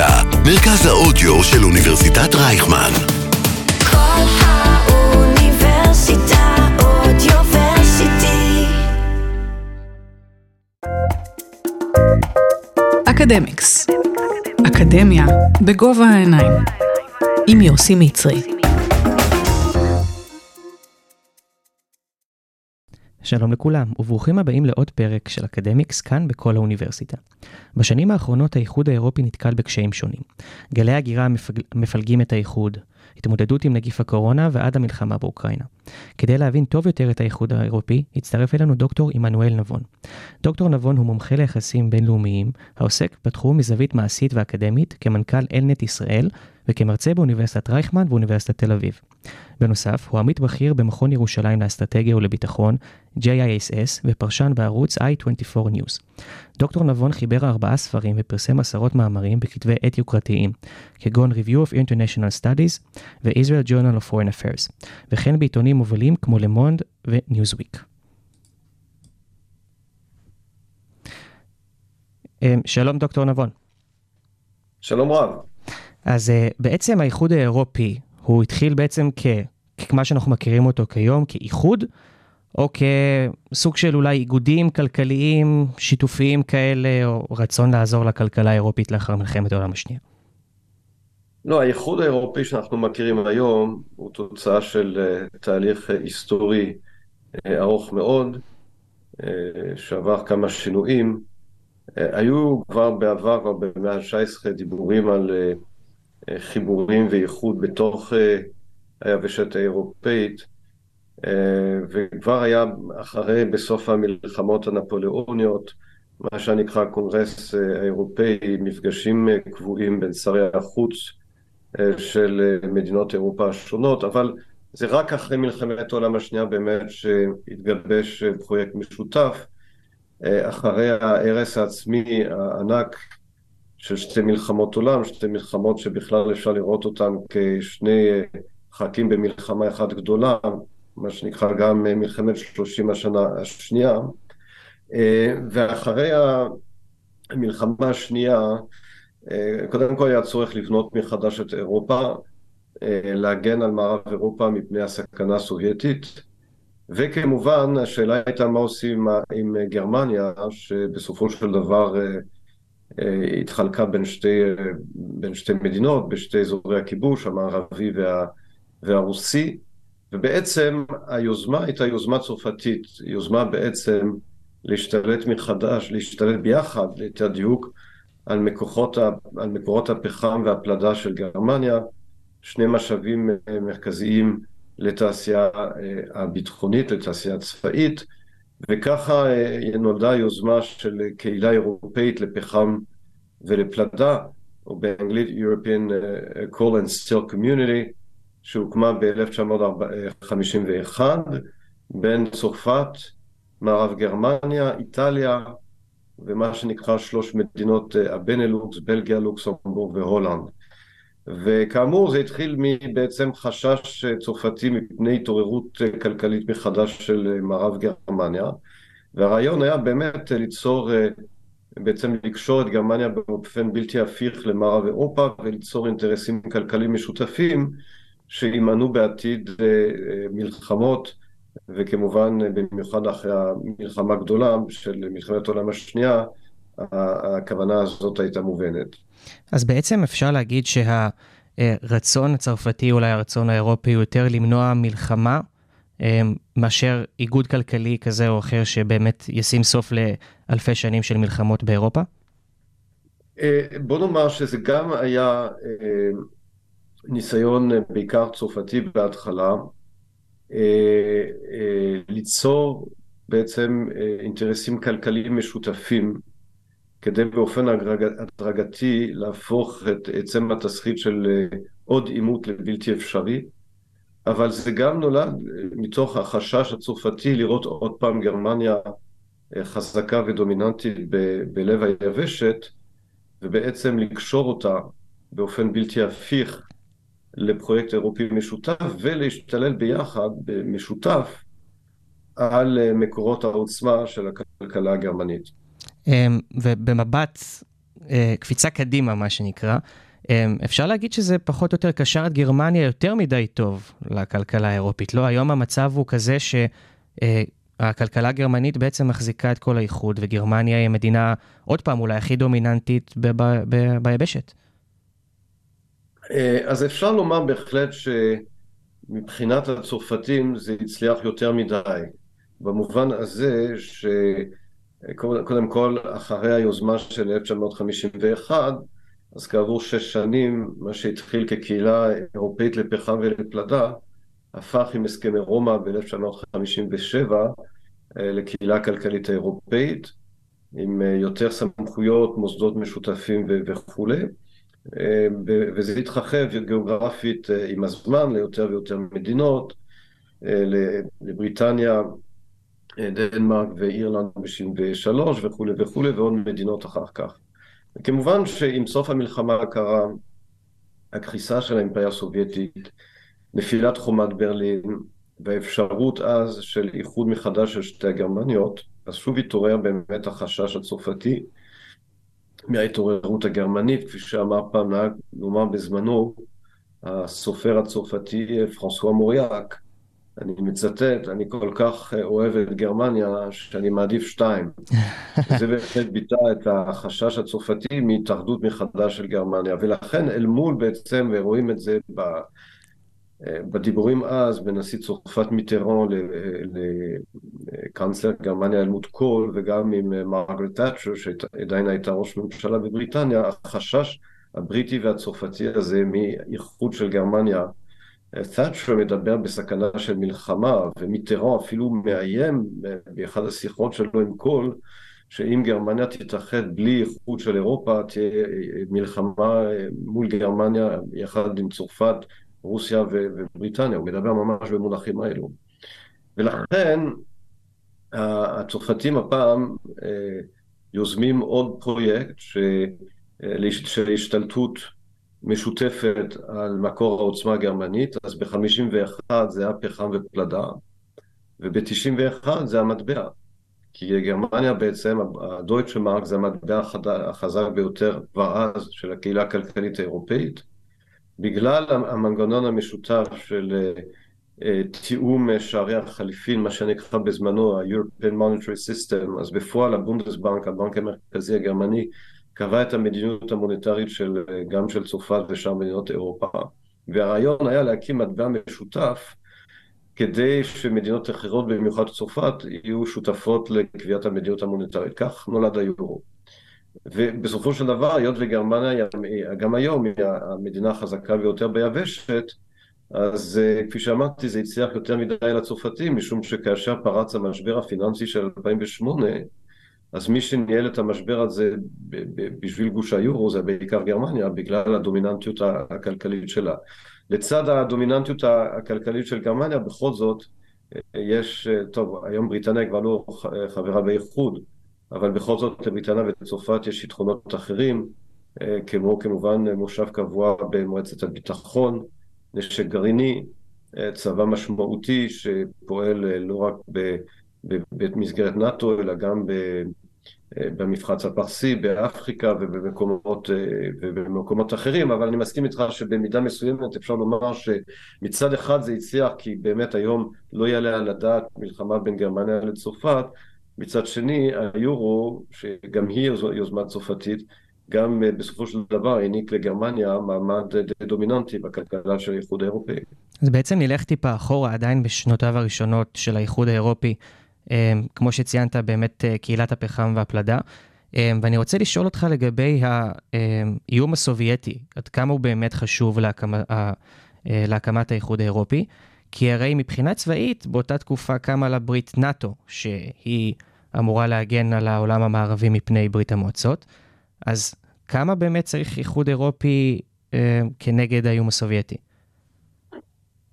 האוניברסיטה, מרכז האודיו של אוניברסיטת רייכמן. כל האוניברסיטה אודיוורסיטי. אקדמיקס. אקדמיה בגובה העיניים. עם יוסי מצרי. שלום לכולם, וברוכים הבאים לעוד פרק של אקדמיקס כאן בכל האוניברסיטה. בשנים האחרונות האיחוד האירופי נתקל בקשיים שונים. גלי הגירה המפג... מפלגים את האיחוד, התמודדות עם נגיף הקורונה ועד המלחמה באוקראינה. כדי להבין טוב יותר את האיחוד האירופי, הצטרף אלינו דוקטור עמנואל נבון. דוקטור נבון הוא מומחה ליחסים בינלאומיים, העוסק בתחום מזווית מעשית ואקדמית כמנכ"ל אלנט ישראל וכמרצה באוניברסיטת רייכמן ואוניברסיטת תל אביב. בנוסף, הוא עמית בכיר במכון ירושלים לאסטרטגיה ולביטחון, JISS, ופרשן בערוץ i24 News. דוקטור נבון חיבר ארבעה ספרים ופרסם עשרות מאמרים בכתבי עת יוקרתיים, כגון Review of International Studies ו-Israel Journal of Foreign Affairs, וכן בעיתונים מובילים כמו למונד וניוזוויק. שלום דוקטור נבון. שלום רב. אז uh, בעצם האיחוד האירופי, הוא התחיל בעצם כ... כמה שאנחנו מכירים אותו כיום, כאיחוד, או כסוג של אולי איגודים כלכליים שיתופיים כאלה, או רצון לעזור לכלכלה האירופית לאחר מלחמת העולם השנייה? לא, האיחוד האירופי שאנחנו מכירים היום הוא תוצאה של uh, תהליך uh, היסטורי ארוך מאוד, שעבר כמה שינויים. היו כבר בעבר, כבר במאה ה-19, דיבורים על חיבורים ואיחוד בתוך היבשת האירופאית, וכבר היה אחרי, בסוף המלחמות הנפוליאוניות, מה שנקרא הקונגרס האירופאי, מפגשים קבועים בין שרי החוץ של מדינות אירופה השונות, אבל זה רק אחרי מלחמת העולם השנייה באמת שהתגבש פרויקט משותף, אחרי ההרס העצמי הענק של שתי מלחמות עולם, שתי מלחמות שבכלל אפשר לראות אותן כשני חלקים במלחמה אחת גדולה, מה שנקרא גם מלחמת שלושים השנה השנייה. ואחרי המלחמה השנייה, קודם כל היה צורך לבנות מחדש את אירופה, להגן על מערב אירופה מפני הסכנה הסובייטית, וכמובן השאלה הייתה מה עושים עם גרמניה, שבסופו של דבר התחלקה בין שתי, בין שתי מדינות, בשתי אזורי הכיבוש, המערבי וה, והרוסי, ובעצם היוזמה הייתה יוזמה צרפתית, יוזמה בעצם להשתלט מחדש, להשתלט ביחד, ליתר דיוק, על, על מקורות הפחם והפלדה של גרמניה, שני משאבים מרכזיים לתעשייה הביטחונית, לתעשייה הצבאית, וככה נולדה יוזמה של קהילה אירופאית לפחם ולפלדה, או באנגלית European Coal and Steel Community, שהוקמה ב-1951 בין צרפת, מערב גרמניה, איטליה, ומה שנקרא שלוש מדינות הבנלוקס, בלגיה, לוקסמבורג והולנד. וכאמור זה התחיל מבעצם חשש צרפתי מפני התעוררות כלכלית מחדש של מערב גרמניה והרעיון היה באמת ליצור, בעצם לקשור את גרמניה באופן בלתי הפיך למערב אירופה וליצור אינטרסים כלכליים משותפים שימנעו בעתיד מלחמות וכמובן במיוחד אחרי המלחמה הגדולה של מלחמת העולם השנייה הכוונה הזאת הייתה מובנת. אז בעצם אפשר להגיד שהרצון הצרפתי, אולי הרצון האירופי, הוא יותר למנוע מלחמה מאשר איגוד כלכלי כזה או אחר שבאמת ישים סוף לאלפי שנים של מלחמות באירופה? בוא נאמר שזה גם היה ניסיון בעיקר צרפתי בהתחלה, ליצור בעצם אינטרסים כלכליים משותפים כדי באופן הדרגתי להפוך את עצם התסריט של עוד עימות לבלתי אפשרי, אבל זה גם נולד מתוך החשש הצרפתי לראות עוד פעם גרמניה חזקה ודומיננטית ב- בלב היבשת, ובעצם לקשור אותה באופן בלתי הפיך לפרויקט אירופי משותף ולהשתלל ביחד במשותף על מקורות העוצמה של הכלכלה הגרמנית. ובמבט אה, קפיצה קדימה, מה שנקרא. אה, אפשר להגיד שזה פחות או יותר קשר את גרמניה יותר מדי טוב לכלכלה האירופית. לא, היום המצב הוא כזה שהכלכלה הגרמנית בעצם מחזיקה את כל האיחוד, וגרמניה היא המדינה, עוד פעם, אולי הכי דומיננטית ביבשת. אה, אז אפשר לומר בהחלט שמבחינת הצרפתים זה הצליח יותר מדי, במובן הזה שקודם כל אחרי היוזמה של 1951 אז כעבור שש שנים מה שהתחיל כקהילה אירופאית לפחם ולפלדה הפך עם הסכמי רומא ב-1957 לקהילה כלכלית האירופאית עם אה, יותר סמכויות, מוסדות משותפים וכולי. וזה התרחב גיאוגרפית אה, עם הזמן ליותר ויותר מדינות, אה, לבריטניה, אה, דנמרק ואירלנד ב-73 וכולי וכולי ועוד מדינות אחר כך. כמובן שעם סוף המלחמה קרה הקריסה של האימפריה הסובייטית, נפילת חומת ברלין והאפשרות אז של איחוד מחדש של שתי הגרמניות, אז שוב התעורר באמת החשש הצרפתי מההתעוררות הגרמנית, כפי שאמר פעם נהג לומר בזמנו הסופר הצרפתי פרנסואה מוריאק, אני מצטט, אני כל כך אוהב את גרמניה שאני מעדיף שתיים. זה בהחלט ביטא את החשש הצרפתי מהתאחדות מחדש של גרמניה, ולכן אל מול בעצם, ורואים את זה ב... בדיבורים אז בין נשיא צרפת מיטרן לקאנצלר גרמניה אלמוט קול וגם עם מרגרט תאצ'ר שעדיין הייתה ראש ממשלה בבריטניה, החשש הבריטי והצרפתי הזה מאיחוד של גרמניה. תאצ'ר מדבר בסכנה של מלחמה ומיטרן אפילו מאיים באחד השיחות שלו עם קול שאם גרמניה תתאחד בלי איחוד של אירופה תהיה מלחמה מול גרמניה יחד עם צרפת רוסיה ובריטניה, הוא מדבר ממש במונחים האלו. ולכן הצרפתים הפעם יוזמים עוד פרויקט של השתלטות משותפת על מקור העוצמה הגרמנית, אז ב-51 זה היה פחם ופלדה, וב-91 זה המטבע. כי גרמניה בעצם, הדויטשה מרק זה המטבע החזק ביותר כבר אז של הקהילה הכלכלית האירופאית. בגלל המנגנון המשותף של תיאום שערי החליפין, מה שנקרא בזמנו ה-European Monetary System, אז בפועל הבונדסבנק, הבנק המרכזי הגרמני, קבע את המדיניות המוניטרית של, גם של צרפת ושאר מדינות אירופה. והרעיון היה להקים מטבע משותף כדי שמדינות אחרות, במיוחד צרפת, יהיו שותפות לקביעת המדיניות המוניטרית. כך נולד היורו. ובסופו של דבר, היות וגרמניה גם היום היא המדינה החזקה ביותר ביבשת, אז כפי שאמרתי, זה הצליח יותר מדי לצרפתים, משום שכאשר פרץ המשבר הפיננסי של 2008, אז מי שניהל את המשבר הזה בשביל גוש היורו זה בעיקר גרמניה, בגלל הדומיננטיות הכלכלית שלה. לצד הדומיננטיות הכלכלית של גרמניה, בכל זאת, יש, טוב, היום בריטניה כבר לא חברה באיחוד, אבל בכל זאת לבריטניה וצרפת יש יתרונות אחרים, כמו כמובן מושב קבוע במועצת הביטחון, נשק גרעיני, צבא משמעותי שפועל לא רק במסגרת נאט"ו, אלא גם במפרץ הפרסי, באפריקה ובמקומות, ובמקומות אחרים, אבל אני מסכים איתך שבמידה מסוימת אפשר לומר שמצד אחד זה הצליח, כי באמת היום לא יעלה על הדעת מלחמה בין גרמניה לצרפת, מצד שני, היורו, שגם היא יוזמה צרפתית, גם בסופו של דבר העניק לגרמניה מעמד דומיננטי בכלכלה של האיחוד האירופאי. אז בעצם נלך טיפה אחורה, עדיין בשנותיו הראשונות של האיחוד האירופי, כמו שציינת, באמת קהילת הפחם והפלדה. ואני רוצה לשאול אותך לגבי האיום הסובייטי, עד כמה הוא באמת חשוב להקמה, להקמת האיחוד האירופי, כי הרי מבחינה צבאית, באותה תקופה קמה לה ברית נאט"ו, שהיא אמורה להגן על העולם המערבי מפני ברית המועצות. אז כמה באמת צריך איחוד אירופי אה, כנגד האיום הסובייטי?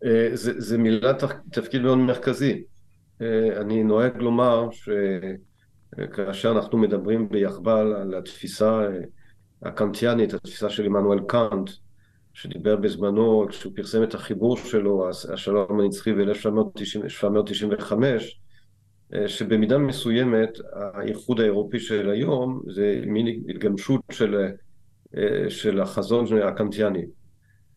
אה, זה, זה מילת תפקיד מאוד מרכזי. אה, אני נוהג לומר שכאשר אנחנו מדברים ביחב"ל על התפיסה הקנטיאנית, התפיסה של עמנואל קאנט, שדיבר בזמנו, כשהוא פרסם את החיבור שלו, השלום הנצחי ב-1795, אה, שבמידה מסוימת האיחוד האירופי של היום זה מין התגמשות של, אה, של החזון הקנטיאני.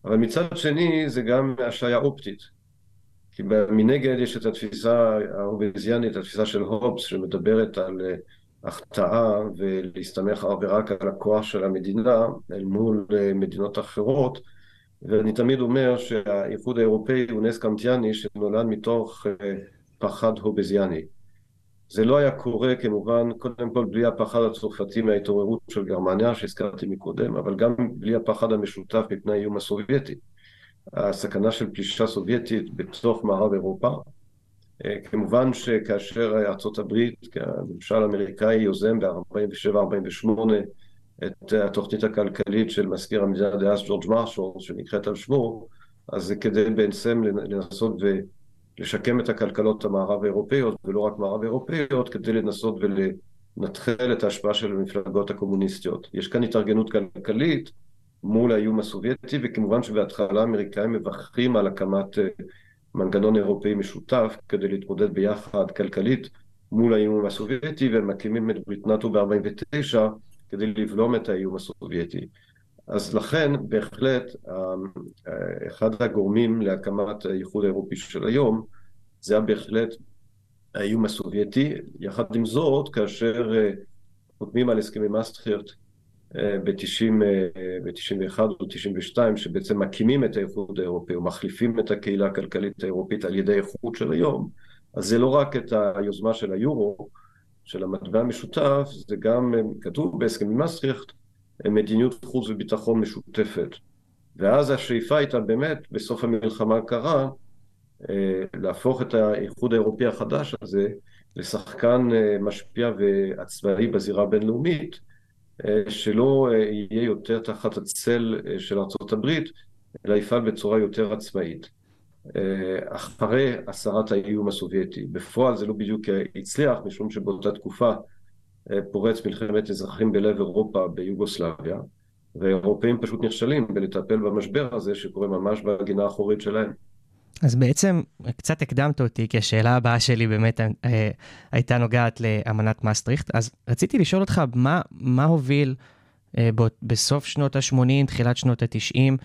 אבל מצד שני זה גם השעיה אופטית. כי מנגד יש את התפיסה האורבזיאנית, התפיסה של הובס, שמדברת על אה, החטאה ולהסתמך אך ורק על הכוח של המדינה אל מול מדינות אחרות. ואני תמיד אומר שהאיחוד האירופאי הוא נס קנטיאני שנולד מתוך פחד הובזיאני. זה לא היה קורה כמובן, קודם כל בלי הפחד הצרפתי מההתעוררות של גרמניה שהזכרתי מקודם, אבל גם בלי הפחד המשותף מפני האיום הסובייטי. הסכנה של פלישה סובייטית בתוך מערב אירופה. אה, כמובן שכאשר ארצות הברית, הממשל האמריקאי יוזם ב-47-48 את התוכנית הכלכלית של מזכיר המדינה דאז ג'ורג' מרשול, שנקראת על שמו, אז זה כדי בעצם לנסות ו... לשקם את הכלכלות המערב האירופאיות, ולא רק מערב אירופאיות, כדי לנסות ולנטחל את ההשפעה של המפלגות הקומוניסטיות. יש כאן התארגנות כלכלית מול האיום הסובייטי, וכמובן שבהתחלה האמריקאים מברכים על הקמת אה, מנגנון אירופאי משותף כדי להתמודד ביחד כלכלית מול האיום הסובייטי, והם מקימים את ברית נאט"ו ב-49' כדי לבלום את האיום הסובייטי. אז לכן בהחלט אה, אחד הגורמים להקמת האיחוד האירופי של היום זה היה בהחלט האיום הסובייטי, יחד עם זאת כאשר אה, חותמים על הסכמי מסטריכט ב-91 או 92 שבעצם מקימים את האיחוד האירופי ומחליפים את הקהילה הכלכלית האירופית על ידי האיחוד של היום אז זה לא רק את היוזמה של היורו, של המטבע המשותף, זה גם אה, כתוב בהסכמי מסטריכט מדיניות חוץ וביטחון משותפת. ואז השאיפה הייתה באמת, בסוף המלחמה הקרה, אה, להפוך את האיחוד האירופי החדש הזה לשחקן אה, משפיע ועצמאי בזירה הבינלאומית, אה, שלא יהיה יותר תחת הצל של ארצות הברית, אלא יפעל בצורה יותר עצמאית. אחרי הסרת האיום הסובייטי. בפועל זה לא בדיוק הצליח, משום שבאותה תקופה פורץ מלחמת אזרחים בלב אירופה ביוגוסלביה, והאירופאים פשוט נכשלים בלטפל במשבר הזה שקורה ממש בגינה האחורית שלהם. אז בעצם קצת הקדמת אותי, כי השאלה הבאה שלי באמת אה, הייתה נוגעת לאמנת מסטריכט, אז רציתי לשאול אותך מה, מה הוביל אה, בסוף שנות ה-80, תחילת שנות ה-90,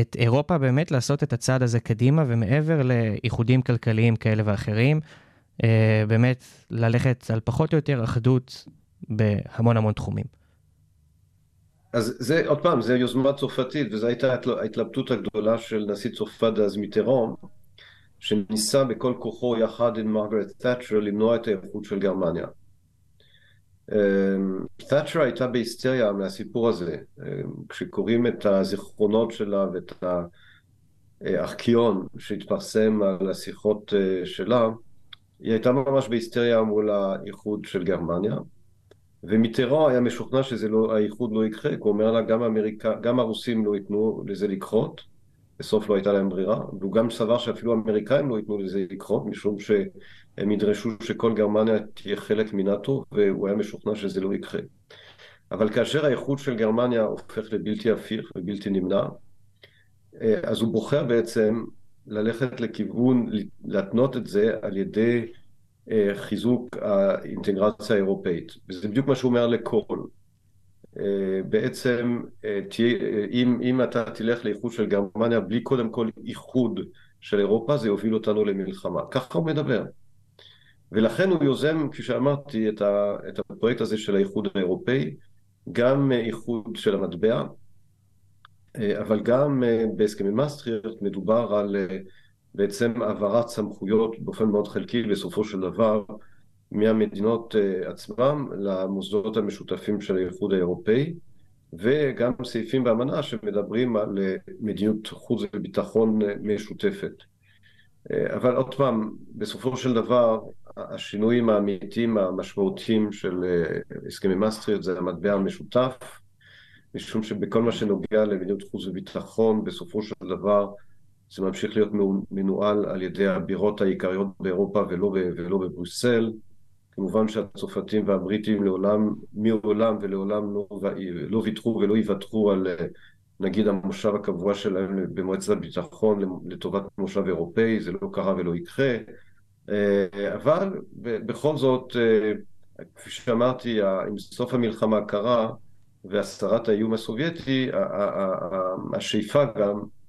את אירופה באמת לעשות את הצעד הזה קדימה ומעבר לאיחודים כלכליים כאלה ואחרים, אה, באמת ללכת על פחות או יותר אחדות בהמון המון תחומים. אז זה, עוד פעם, זה יוזמה צרפתית, וזו הייתה ההתלבטות הגדולה של נשיא צרפת אז מיטרון, שניסה בכל כוחו יחד עם מרגרט תאצ'ר למנוע את האיכות של גרמניה. תאצ'ר הייתה בהיסטריה מהסיפור הזה. כשקוראים את הזיכרונות שלה ואת הארכיון שהתפרסם על השיחות אה, שלה, היא הייתה ממש בהיסטריה מול האיחוד של גרמניה. ומיטרו היה משוכנע שהאיחוד לא, לא כי הוא אומר לה גם, אמריקה, גם הרוסים לא ייתנו לזה לקרות, בסוף לא הייתה להם ברירה, והוא גם סבר שאפילו האמריקאים לא ייתנו לזה לקרות, משום שהם ידרשו שכל גרמניה תהיה חלק מנאט"ו, והוא היה משוכנע שזה לא יקרה. אבל כאשר האיחוד של גרמניה הופך לבלתי הפיך ובלתי נמנע, אז הוא בוחר בעצם ללכת לכיוון, להתנות את זה על ידי אה, חיזוק האינטגרציה האירופאית, וזה בדיוק מה שהוא אומר לכל. אה, בעצם, אה, אם, אם אתה תלך לאיחוד של גרמניה בלי קודם כל איחוד של אירופה, זה יוביל אותנו למלחמה. ככה הוא מדבר. ולכן הוא יוזם, כפי שאמרתי, את, ה, את הפרויקט הזה של האיחוד האירופאי, גם איחוד של המטבע, אבל גם בהסכמי מסטריכט מדובר על בעצם העברת סמכויות באופן מאוד חלקי בסופו של דבר מהמדינות אה, עצמם למוסדות המשותפים של האיחוד האירופאי וגם סעיפים באמנה שמדברים על אה, מדיניות חוץ וביטחון אה, משותפת. אבל עוד פעם, בסופו של דבר השינויים האמיתיים המשמעותיים של הסכמי מסטריאט זה המטבע המשותף משום שבכל מה שנוגע למדיניות חוץ וביטחון בסופו של דבר זה ממשיך להיות מנוהל על ידי הבירות העיקריות באירופה ולא, ולא בבריסל. כמובן שהצרפתים והבריטים לעולם, מעולם ולעולם לא, לא ויתרו ולא יוותרו על נגיד המושב הקבוע שלהם במועצת הביטחון לטובת מושב אירופאי, זה לא קרה ולא יקרה. אה, אבל בכל זאת, אה, כפי שאמרתי, עם סוף המלחמה קרה והסרת האיום הסובייטי, השאיפה גם אה,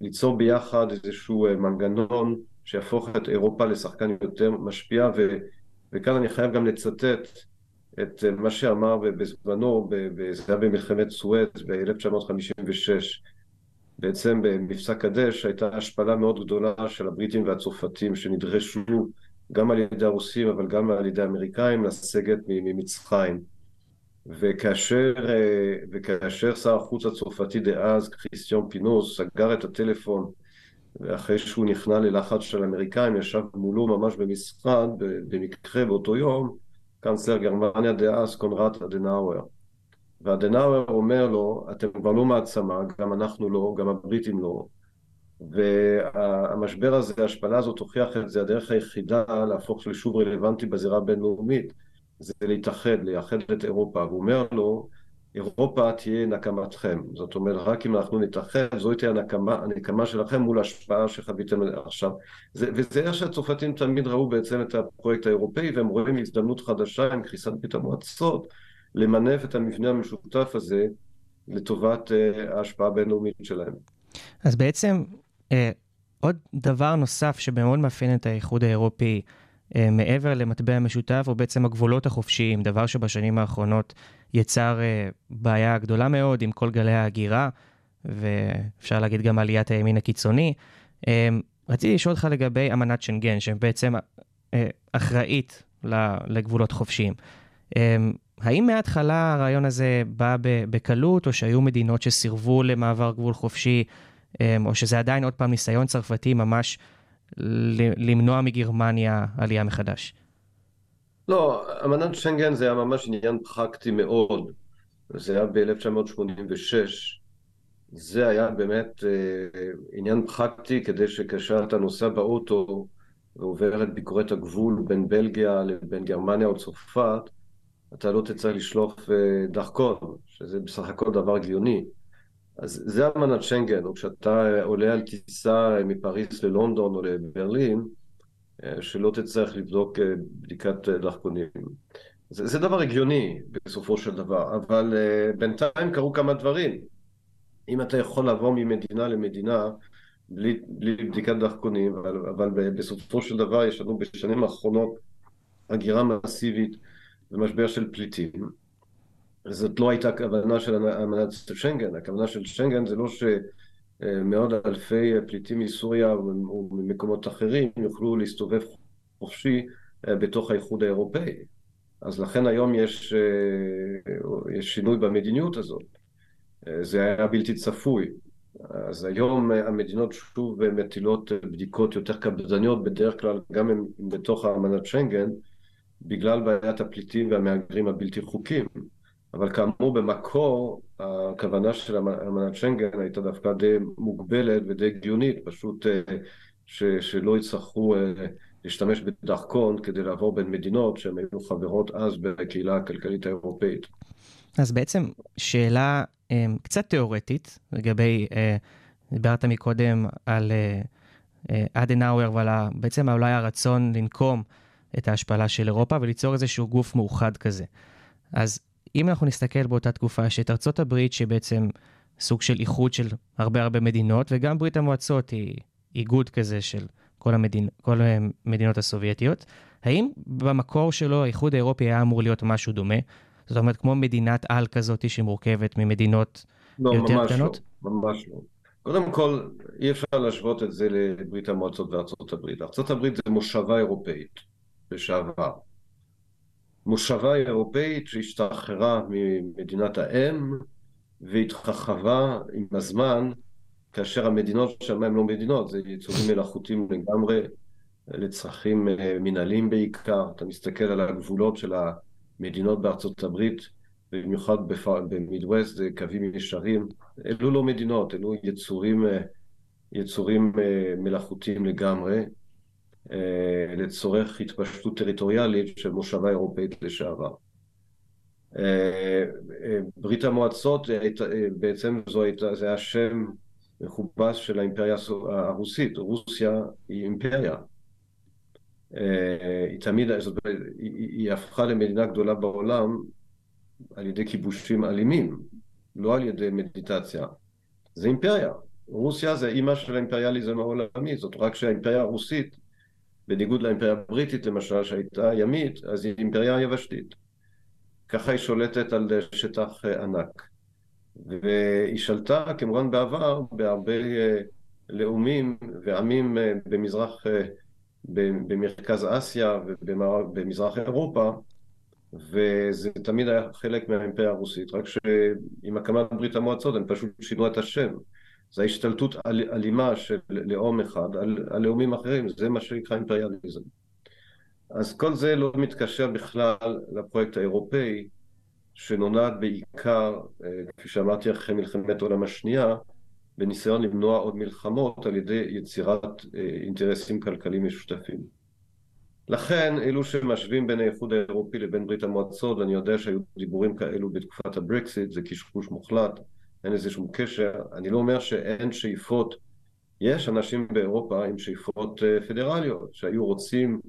ליצור ביחד איזשהו אה, מנגנון שיהפוך את אירופה לשחקן יותר משפיע, ו- וכאן אני חייב גם לצטט את אה, מה שאמר בזמנו, זה היה במלחמת סואץ ב-1956, בעצם במבצע קדש הייתה השפלה מאוד גדולה של הבריטים והצרפתים שנדרשו גם על ידי הרוסים אבל גם על ידי האמריקאים לסגת ממצרים. וכאשר, אה, וכאשר שר החוץ הצרפתי דאז, כריסטיון פינוס, סגר את הטלפון ואחרי שהוא נכנע ללחץ של האמריקאים, ישב מולו ממש במשרד, במקרה באותו יום, קאנצלר גרמניה דאז, קונרד אדנאואר. ואדנאואר אומר לו, אתם כבר לא מעצמה, גם אנחנו לא, גם הבריטים לא. והמשבר הזה, ההשפלה הזאת הוכיח את זה, הדרך היחידה להפוך לשוב רלוונטי בזירה הבינלאומית זה להתאחד, לייחד את אירופה. והוא אומר לו, אירופה תהיה נקמתכם. זאת אומרת, רק אם אנחנו נתאחד, זו תהיה הנקמה, הנקמה שלכם מול ההשפעה שחוויתם עכשיו. זה, וזה איך שהצרפתים תמיד ראו בעצם את הפרויקט האירופאי, והם רואים הזדמנות חדשה עם קריסת ברית המועצות, למנף את המבנה המשותף הזה לטובת אה, ההשפעה הבינלאומית שלהם. אז בעצם אה, עוד דבר נוסף שמאוד מאפיין את האיחוד האירופי מעבר למטבע משותף הוא בעצם הגבולות החופשיים, דבר שבשנים האחרונות יצר אה, בעיה גדולה מאוד עם כל גלי ההגירה, ואפשר להגיד גם עליית הימין הקיצוני. אה, רציתי לשאול אותך לגבי אמנת שנגן, שבעצם אה, אחראית לגבולות חופשיים. אה, האם מההתחלה הרעיון הזה בא בקלות, או שהיו מדינות שסירבו למעבר גבול חופשי, אה, או שזה עדיין עוד פעם ניסיון צרפתי ממש למנוע מגרמניה עלייה מחדש? לא, אמנת שנגן זה היה ממש עניין פרקטי מאוד. זה היה ב-1986. זה היה באמת אה, עניין פרקטי כדי שכאשר אתה נוסע באוטו ועובר את ביקורת הגבול בין בלגיה לבין גרמניה או צרפת, אתה לא תצטרך לשלוף אה, דרכון, שזה בסך הכל דבר הגיוני. אז זה אמנת שנגן, כשאתה עולה על טיסה מפריז ללונדון או לברלין, אה, שלא תצטרך לבדוק אה, בדיקת אה, דרכונים. זה, זה דבר הגיוני בסופו של דבר, אבל בינתיים קרו כמה דברים. אם אתה יכול לעבור ממדינה למדינה בלי, בלי בדיקת דרכונים, אבל, אבל בסופו של דבר יש לנו בשנים האחרונות הגירה מסיבית ומשבר של פליטים. זאת לא הייתה הכוונה של אמנת שנגן, הכוונה של שנגן זה לא שמאות אלפי פליטים מסוריה או ממקומות אחרים יוכלו להסתובב חופשי אה, בתוך האיחוד האירופאי. אז לכן היום יש, אה, יש שינוי במדיניות הזאת. אה, זה היה בלתי צפוי. אז היום המדינות שוב מטילות בדיקות יותר קפדניות, בדרך כלל גם הם בתוך האמנת שנגן, בגלל בעיית הפליטים והמהגרים הבלתי חוקיים. אבל כאמור במקור הכוונה של אמנת שנגן הייתה דווקא די מוגבלת ודי הגיונית, פשוט ש, שלא יצטרכו להשתמש בדרכון כדי לעבור בין מדינות שהן היו חברות אז בקהילה הכלכלית האירופאית. אז בעצם שאלה קצת תיאורטית לגבי, דיברת מקודם על אדנאואר ועל בעצם אולי הרצון לנקום את ההשפלה של אירופה וליצור איזשהו גוף מאוחד כזה. אז אם אנחנו נסתכל באותה תקופה שאת ארצות הברית שבעצם סוג של איחוד של הרבה הרבה מדינות וגם ברית המועצות היא איגוד כזה של כל, המדינ... כל המדינות הסובייטיות, האם במקור שלו האיחוד האירופי היה אמור להיות משהו דומה? זאת אומרת כמו מדינת על כזאת שמורכבת ממדינות לא, יותר ממש קטנות? לא, ממש לא. קודם כל, אי אפשר להשוות את זה לברית המועצות וארצות הברית. ארצות הברית זה מושבה אירופאית לשעבר. מושבה אירופאית שהשתחררה ממדינת האם והתרחבה עם הזמן כאשר המדינות שם הן לא מדינות, זה יצורים מלאכותיים לגמרי לצרכים מנהליים בעיקר. אתה מסתכל על הגבולות של המדינות בארצות הברית, במיוחד במידווסט זה קווים ישרים. אלו לא מדינות, אלו יצורים, יצורים מלאכותיים לגמרי. לצורך התפשטות טריטוריאלית של מושבה אירופאית לשעבר. ברית המועצות בעצם זו הייתה, זה היה שם מכובס של האימפריה הרוסית, רוסיה היא אימפריה, אה, היא תמיד, היא הפכה למדינה גדולה בעולם על ידי כיבושים אלימים, לא על ידי מדיטציה. זה אימפריה. רוסיה זה אימא של האימפריאליזם העולמי, זאת רק שהאימפריה הרוסית, בניגוד לאימפריה הבריטית למשל, שהייתה ימית, אז היא אימפריה יבשתית. ככה היא שולטת על שטח אה, ענק. והיא שלטה כמובן בעבר בהרבה אה, לאומים ועמים אה, במזרח, במרכז אסיה ובמזרח אירופה, וזה תמיד היה חלק מהאימפריה הרוסית, רק שעם הקמת ברית המועצות הם פשוט שינו את השם. זו השתלטות אל, אלימה של לאום אחד על, על לאומים אחרים, זה מה שנקרא אימפריאליזם. אז כל זה לא מתקשר בכלל לפרויקט האירופאי, שנולד בעיקר, אה, כפי שאמרתי אחרי מלחמת העולם השנייה, בניסיון למנוע עוד מלחמות על ידי יצירת אה, אינטרסים כלכליים משותפים. לכן, אלו שמשווים בין האיחוד האירופי לבין ברית המועצות, ואני יודע שהיו דיבורים כאלו בתקופת הברקסיט, זה קשקוש מוחלט, אין לזה שום קשר. אני לא אומר שאין שאיפות, יש אנשים באירופה עם שאיפות אה, פדרליות, שהיו רוצים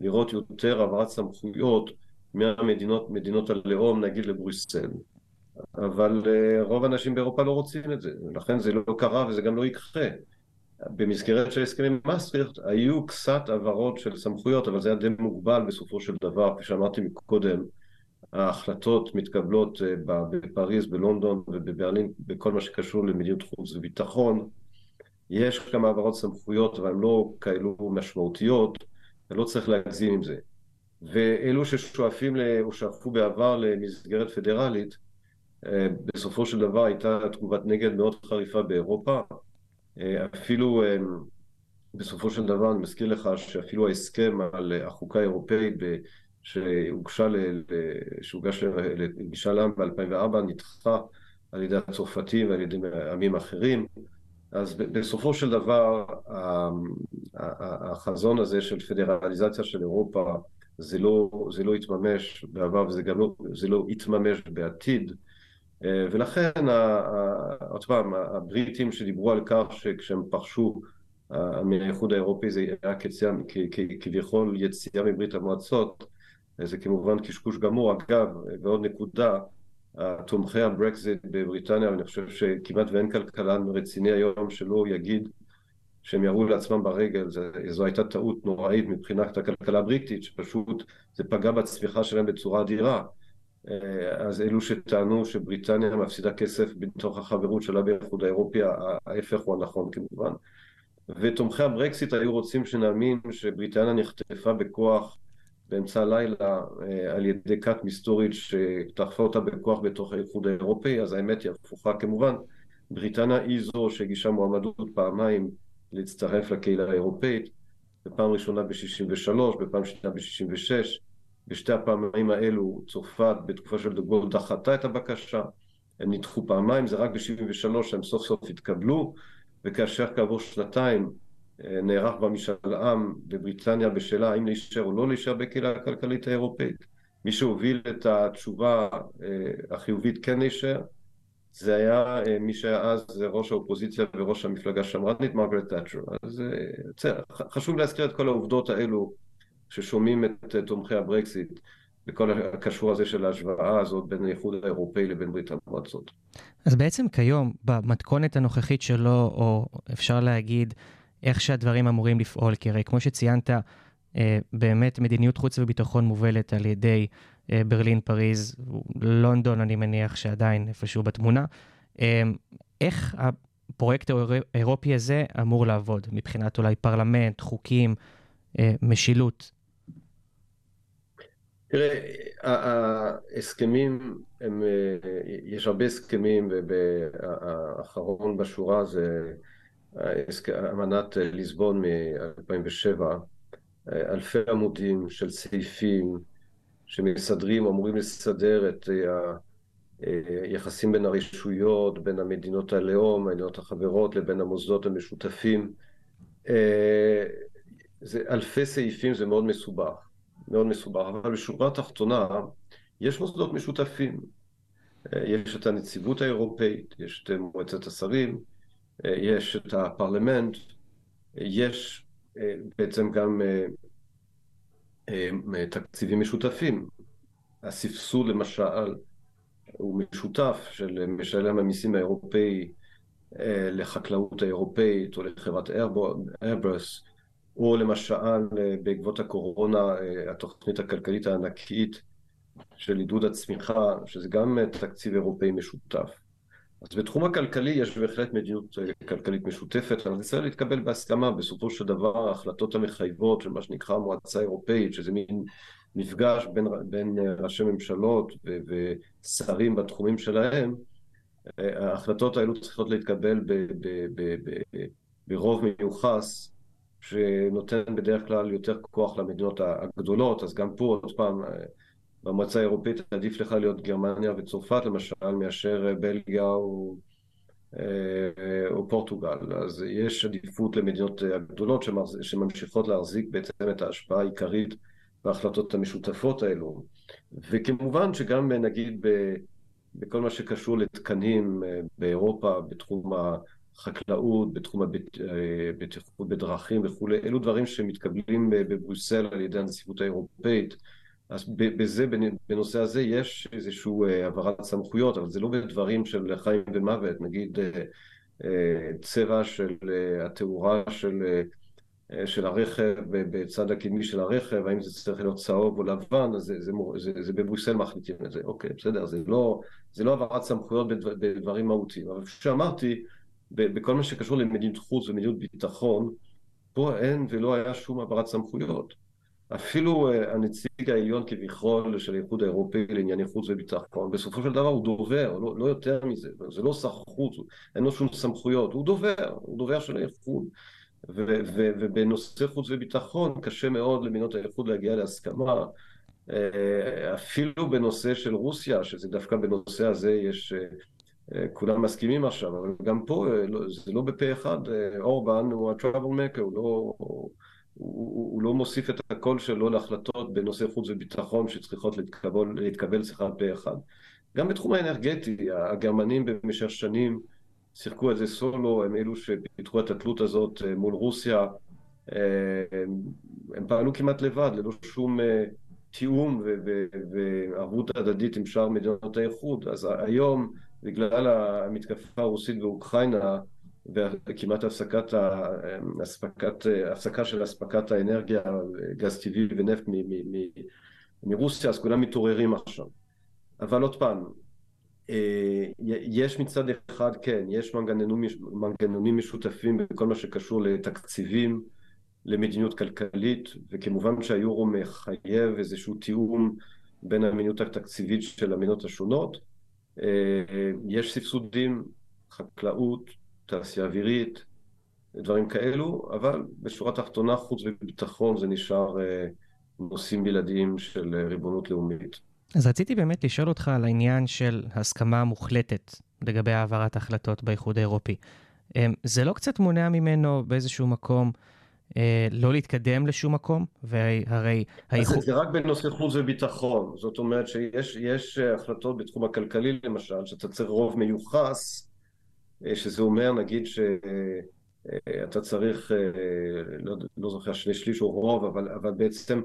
לראות יותר העברת סמכויות מהמדינות, מדינות הלאום, נגיד לבריסל. אבל uh, רוב האנשים באירופה לא רוצים את זה, לכן זה לא קרה וזה גם לא יקרה. במסגרת של הסכמים מסטריכט היו קצת העברות של סמכויות, אבל זה היה די מוגבל בסופו של דבר, כפי שאמרתי מקודם, ההחלטות מתקבלות uh, בפריז, בלונדון ובברלין בכל מה שקשור למדיניות חוץ וביטחון. יש כמה העברות סמכויות, אבל הן לא כאלו משמעותיות, ולא צריך להגזים עם זה. ואלו ששואפים, או שאפו בעבר למסגרת פדרלית, אה, בסופו של דבר הייתה תגובת נגד מאוד חריפה באירופה. אה, אפילו אה, בסופו של דבר, אני מזכיר לך שאפילו ההסכם על החוקה האירופאית שהוגשה שהוגש למשאל עם ב-2004 נדחה על ידי הצרפתים ועל ידי עמים אחרים. אז בסופו של דבר החזון הזה של פדרליזציה של אירופה זה לא, זה לא יתממש בעבר וזה גם לא, זה לא יתממש בעתיד. אה, ולכן, עוד פעם, הבריטים שדיברו על כך שכשהם פרשו מהאיחוד האירופי זה היה כביכול יציאה מברית המועצות, זה כמובן קשקוש גמור. אגב, ועוד נקודה, תומכי הברקזיט בבריטניה, אני חושב שכמעט ואין כלכלן רציני היום שלא יגיד שהם ירו לעצמם ברגל, זה, זו הייתה טעות נוראית מבחינת הכלכלה הבריטית, שפשוט זה פגע בצמיחה שלהם בצורה אדירה. אה, אז אלו שטענו שבריטניה מפסידה כסף בתוך החברות שלה באיחוד האירופי, ההפך הוא הנכון כמובן. ותומכי הברקסיט היו רוצים שנאמין שבריטניה נחטפה בכוח באמצע הלילה אה, על ידי כת מסתורית שדחפה אותה בכוח בתוך האיחוד האירופי, אז האמת היא הפוכה כמובן. בריטניה היא זו שהגישה מועמדות פעמיים להצטרף לקהילה האירופאית, בפעם ראשונה ב-63, בפעם שנייה ב-66. בשתי הפעמים האלו צרפת בתקופה של דגול דחתה את הבקשה, הם נדחו פעמיים, זה רק ב-73 שהם סוף סוף התקבלו, וכאשר כעבור שנתיים אה, נערך במשאל עם בבריטניה בשאלה האם להישאר או לא להישאר בקהילה הכלכלית האירופאית. מי שהוביל את התשובה אה, החיובית כן להישאר, זה היה אה, מי שהיה אז ראש האופוזיציה וראש המפלגה השמרנית, מרגרט תאצ'ר. אז בסדר, חשוב להזכיר את כל העובדות האלו ששומעים את תומכי הברקסיט בכל הקשור הזה של ההשוואה הזאת בין האיחוד האירופאי לבין ברית המועצות. אז בעצם כיום, במתכונת הנוכחית שלו, או אפשר להגיד, איך שהדברים אמורים לפעול, כי הרי כמו שציינת, אה, באמת מדיניות חוץ וביטחון מובלת על ידי אה, ברלין, פריז, לונדון, אני מניח שעדיין איפשהו בתמונה. אה, איך הפרויקט האירופי הזה אמור לעבוד מבחינת אולי פרלמנט, חוקים, משילות? תראה, ההסכמים, הם, יש הרבה הסכמים, והאחרון בשורה זה אמנת ליסבון מ-2007, אלפי עמודים של סעיפים שמסדרים, אמורים לסדר את היחסים בין הרשויות, בין המדינות הלאום, המדינות החברות, לבין המוסדות המשותפים. זה אלפי סעיפים, זה מאוד מסובך, מאוד מסובך, אבל בשורה התחתונה יש מוסדות משותפים. יש את הנציבות האירופאית, יש את מועצת השרים, יש את הפרלמנט, יש בעצם גם אה, תקציבים משותפים. הסבסוד למשל הוא משותף של משלם המיסים האירופאי אה, לחקלאות האירופאית או לחברת איירברס, או למשל אה, בעקבות הקורונה אה, התוכנית הכלכלית הענקית של עידוד הצמיחה, שזה גם תקציב אירופאי משותף. אז בתחום הכלכלי יש בהחלט מדיניות כלכלית משותפת, אבל זה צריך להתקבל בהסכמה. בסופו של דבר ההחלטות המחייבות של מה שנקרא מועצה אירופאית, שזה מין מפגש בין, בין ראשי ממשלות ושרים בתחומים שלהם, ההחלטות האלו צריכות להתקבל ב, ב, ב, ברוב מיוחס, שנותן בדרך כלל יותר כוח למדינות הגדולות, אז גם פה עוד פעם במועצה האירופית עדיף לך להיות גרמניה וצרפת למשל, מאשר בלגיה או, אה, או פורטוגל. אז יש עדיפות למדינות הגדולות שממשיכות להחזיק בעצם את ההשפעה העיקרית בהחלטות המשותפות האלו. וכמובן שגם נגיד בכל מה שקשור לתקנים אה, באירופה, בתחום החקלאות, בתחום הבטיחות אה, בדרכים וכולי, אלו דברים שמתקבלים בבריסל על ידי הנציבות האירופאית. אז בזה, בנושא הזה יש איזושהי אה, העברת סמכויות, אבל זה לא בדברים של חיים ומוות, נגיד אה, אה, צבע של התאורה של, של הרכב בצד הקדמי של הרכב, האם זה צריך להיות צהוב או לבן, אז זה, זה, זה, זה בבריסל מחליטים את זה, אוקיי, בסדר, זה לא, זה לא העברת סמכויות בדבר, בדברים מהותיים, אבל כפי שאמרתי, בכל מה שקשור למדיניות חוץ ומדיניות ביטחון, פה אין ולא היה שום העברת סמכויות. אפילו uh, הנציג העליון כביכול של האיחוד האירופי לענייני חוץ וביטחון, בסופו של דבר הוא דובר, לא, לא יותר מזה, זה לא שר חוץ, אין לו שום סמכויות, הוא דובר, הוא דובר של האיחוד. ובנושא חוץ וביטחון קשה מאוד למדינות האיחוד להגיע להסכמה. אה, אפילו בנושא של רוסיה, שזה דווקא בנושא הזה יש, אה, כולם מסכימים עכשיו, אבל גם פה לא, זה לא בפה אחד, אורבן הוא ה-travel maker, הוא לא... הוא, הוא לא מוסיף את הקול שלו להחלטות בנושא חוץ וביטחון שצריכות להתקבל, להתקבל שיחה פה אחד. גם בתחום האנרגטי, הגרמנים במשך שנים שיחקו איזה סולו, הם אלו שפיתחו את התלות הזאת אה, מול רוסיה, אה, הם פעלו כמעט לבד, ללא שום אה, תיאום וערבות הדדית עם שאר מדינות האיחוד. אז היום, בגלל המתקפה הרוסית באוקראינה, וכמעט הפסקת, הספקת, הפסקה של אספקת האנרגיה, גז טבעי ונפט מרוסיה, אז כולם מתעוררים עכשיו. אבל עוד פעם, אה, יש מצד אחד, כן, יש מנגנונים, מנגנונים משותפים בכל מה שקשור לתקציבים, למדיניות כלכלית, וכמובן שהיורו מחייב איזשהו תיאום בין המדיניות התקציבית של המדינות השונות. אה, יש סבסודים, חקלאות, תעשייה אווירית, דברים כאלו, אבל בשורה התחתונה חוץ וביטחון זה נשאר אה, נושאים בלעדיים של אה, ריבונות לאומית. אז רציתי באמת לשאול אותך על העניין של הסכמה מוחלטת לגבי העברת החלטות באיחוד האירופי. אה, זה לא קצת מונע ממנו באיזשהו מקום אה, לא להתקדם לשום מקום, והרי האיחוד... זה רק בנושא חוץ וביטחון, זאת אומרת שיש החלטות בתחום הכלכלי למשל, שאתה צריך רוב מיוחס שזה אומר נגיד שאתה צריך, אה, לא, לא זוכר שני שליש או רוב, אבל, אבל בעצם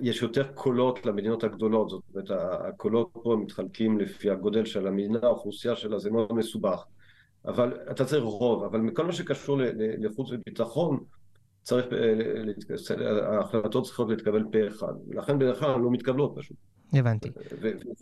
יש יותר קולות למדינות הגדולות, זאת אומרת הקולות פה מתחלקים לפי הגודל של המדינה, האוכלוסייה שלה, זה מאוד מסובך. אבל אתה צריך רוב, אבל מכל מה שקשור לחוץ וביטחון, צריך, אה, ההחלטות צריכות להתקבל פה אחד, ולכן בדרך כלל לא מתקבלות פשוט. הבנתי.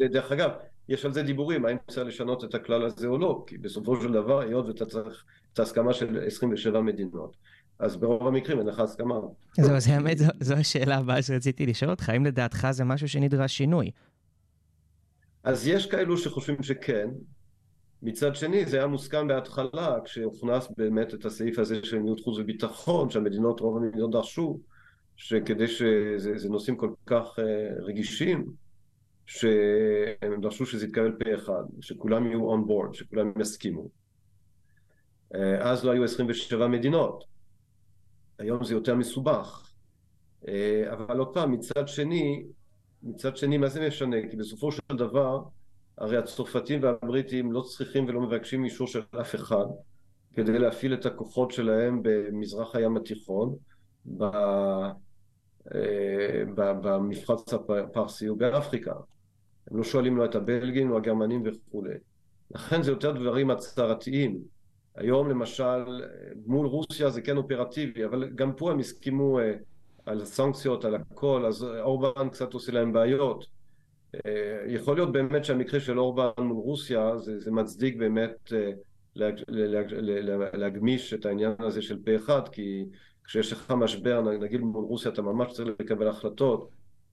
ודרך אגב, יש על זה דיבורים, האם צריך לשנות את הכלל הזה או לא, כי בסופו של דבר, היות ואתה צריך את ההסכמה של 27 מדינות, אז ברוב המקרים אין לך הסכמה. זהו, אז האמת, זו, זו השאלה הבאה שרציתי לשאול אותך, האם לדעתך זה משהו שנדרש שינוי? אז יש כאלו שחושבים שכן, מצד שני זה היה מוסכם בהתחלה כשהוכנס באמת את הסעיף הזה של מדיניות חוץ וביטחון שהמדינות, רוב המדינות דרשו שכדי שזה נושאים כל כך uh, רגישים שהם דרשו שזה יתקבל פה אחד, שכולם יהיו on board, שכולם יסכימו. Uh, אז לא היו 27 מדינות, היום זה יותר מסובך. Uh, אבל עוד פעם, מצד שני, מצד שני, מה זה משנה? כי בסופו של דבר הרי הצרפתים והבריטים לא צריכים ולא מבקשים אישור של אף אחד כדי להפעיל את הכוחות שלהם במזרח הים התיכון. אה, במפרץ הפרסי ובאפריקה. הם לא שואלים לא את הבלגים או הגרמנים וכולי. לכן זה יותר דברים הצהרתיים. היום למשל מול רוסיה זה כן אופרטיבי, אבל גם פה הם הסכימו אה, על סנקציות, על הכל, אז אורבן קצת עושה להם בעיות. אה, יכול להיות באמת שהמקרה של אורבן מול רוסיה זה, זה מצדיק באמת אה, להג, להג, להג, להגמיש את העניין הזה של פה אחד, כי כשיש לך משבר, נגיד מול רוסיה אתה ממש צריך לקבל החלטות,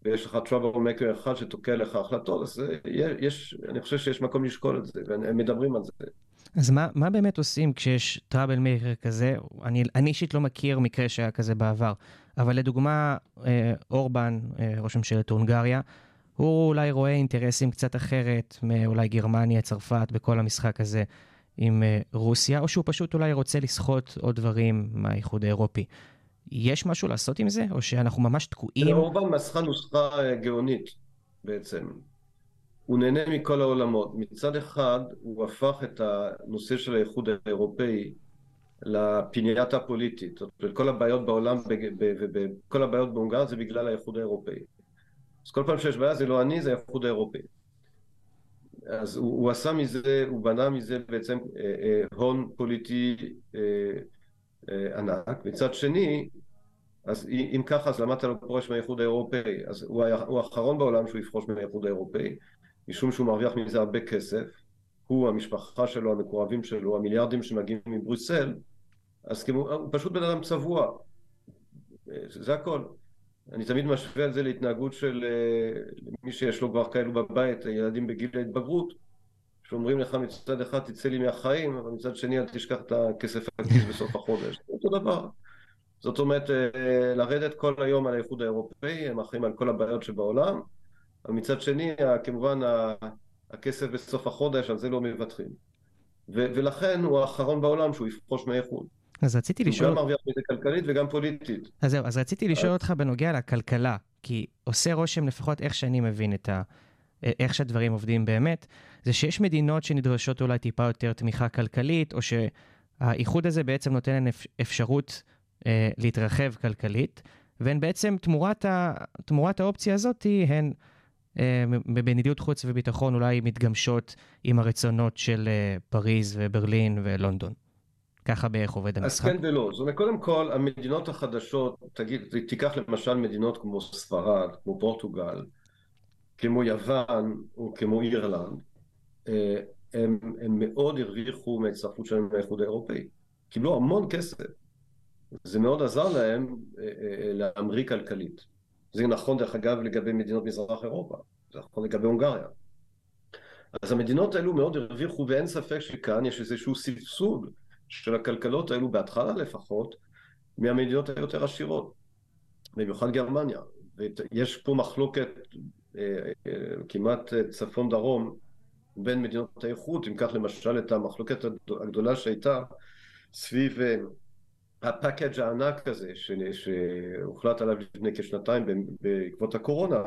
ויש לך trouble maker אחד שתוקע לך החלטות, אז אה, יש, אני חושב שיש מקום לשקול את זה, והם מדברים על זה. אז מה, מה באמת עושים כשיש טראבל מייקר כזה? אני, אני אישית לא מכיר מקרה שהיה כזה בעבר, אבל לדוגמה, אה, אורבן, אה, ראש ממשלת הונגריה, הוא אולי רואה אינטרסים קצת אחרת מאולי גרמניה, צרפת, בכל המשחק הזה עם רוסיה, או שהוא פשוט אולי רוצה לסחוט עוד דברים מהאיחוד האירופי. יש משהו לעשות עם זה, או שאנחנו ממש תקועים? אורבן מסכה נוסחה אה, גאונית בעצם. הוא נהנה מכל העולמות. מצד אחד, הוא הפך את הנושא של האיחוד האירופאי לפינייתה הפוליטית. כל הבעיות בעולם וכל הבעיות בהונגריה זה בגלל האיחוד האירופאי. אז כל פעם שיש בעיה זה לא אני, זה האיחוד האירופי. אז הוא, הוא עשה מזה, הוא בנה מזה בעצם אה, אה, הון פוליטי אה, ענק. מצד שני, אז אם ככה, אז למה אתה לא פורש מהאיחוד האירופאי? אז הוא, היה, הוא האחרון בעולם שהוא יפרוש מהאיחוד האירופאי, משום שהוא מרוויח מזה הרבה כסף. הוא, המשפחה שלו, המקורבים שלו, המיליארדים שמגיעים מבריסל, אז כמו, הוא פשוט בן אדם צבוע. אה, זה הכל. אני תמיד משווה את זה להתנהגות של אה, מי שיש לו כבר כאלו בבית, ילדים בגיל ההתבגרות, שאומרים לך מצד אחד תצא לי מהחיים, אבל מצד שני אל תשכח את הכסף הכיס בסוף החודש. אותו דבר. זאת אומרת, אה, לרדת כל היום על האיחוד האירופאי, הם אחראים על כל הבעיות שבעולם, אבל מצד שני, כמובן, הכסף בסוף החודש, על זה לא מבטחים. ולכן הוא האחרון בעולם שהוא יפרוש מהאיחוד. אז רציתי לשאול... הוא גם מרוויח מזה כלכלית וגם פוליטית. אז זהו, אז רציתי לשאול אותך בנוגע לכלכלה, כי עושה רושם, לפחות איך שאני מבין את ה... איך שהדברים עובדים באמת, זה שיש מדינות שנדרשות אולי טיפה יותר תמיכה כלכלית, או שהאיחוד הזה בעצם נותן להן אפשרות אה, להתרחב כלכלית, והן בעצם תמורת, ה, תמורת האופציה הזאת, הן אה, בנדיעות חוץ וביטחון אולי מתגמשות עם הרצונות של אה, פריז וברלין ולונדון. ככה בערך עובד המשחק. אז כן ולא. זאת אומרת, קודם כל, המדינות החדשות, תגיד, תיקח למשל מדינות כמו ספרד, כמו פורטוגל, כמו יוון או כמו אירלנד, אה, הם, הם מאוד הרוויחו מההצטרפות שלהם לאיחוד האירופאי. קיבלו המון כסף. זה מאוד עזר להם אה, אה, להמריא כלכלית. זה נכון דרך אגב לגבי מדינות מזרח אירופה, זה נכון לגבי הונגריה. אז המדינות האלו מאוד הרוויחו ואין ספק שכאן יש איזשהו סבסוד של הכלכלות האלו, בהתחלה לפחות, מהמדינות היותר עשירות, במיוחד גרמניה. ויש פה מחלוקת כמעט צפון דרום בין מדינות האיכות, אם כך למשל את המחלוקת הגדולה שהייתה סביב אה, הפאקג' הענק הזה שהוחלט עליו לפני כשנתיים בעקבות הקורונה,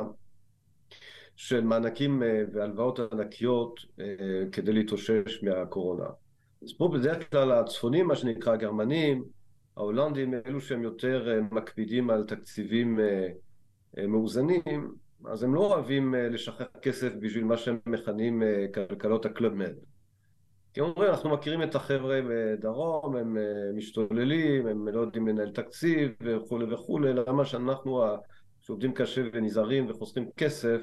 של מענקים והלוואות ענקיות כדי להתאושש מהקורונה. אז פה בדרך כלל הצפונים, מה שנקרא הגרמנים, ההולנדים, אלו שהם יותר מקפידים על תקציבים מאוזנים, אז הם לא אוהבים לשחרר כסף בשביל מה שהם מכנים כלכלות הקלאב מד. כי הם אומרים, אנחנו מכירים את החבר'ה בדרום, הם משתוללים, הם לא יודעים לנהל תקציב וכולי וכולי, למה שאנחנו שעובדים קשה ונזהרים וחוסכים כסף,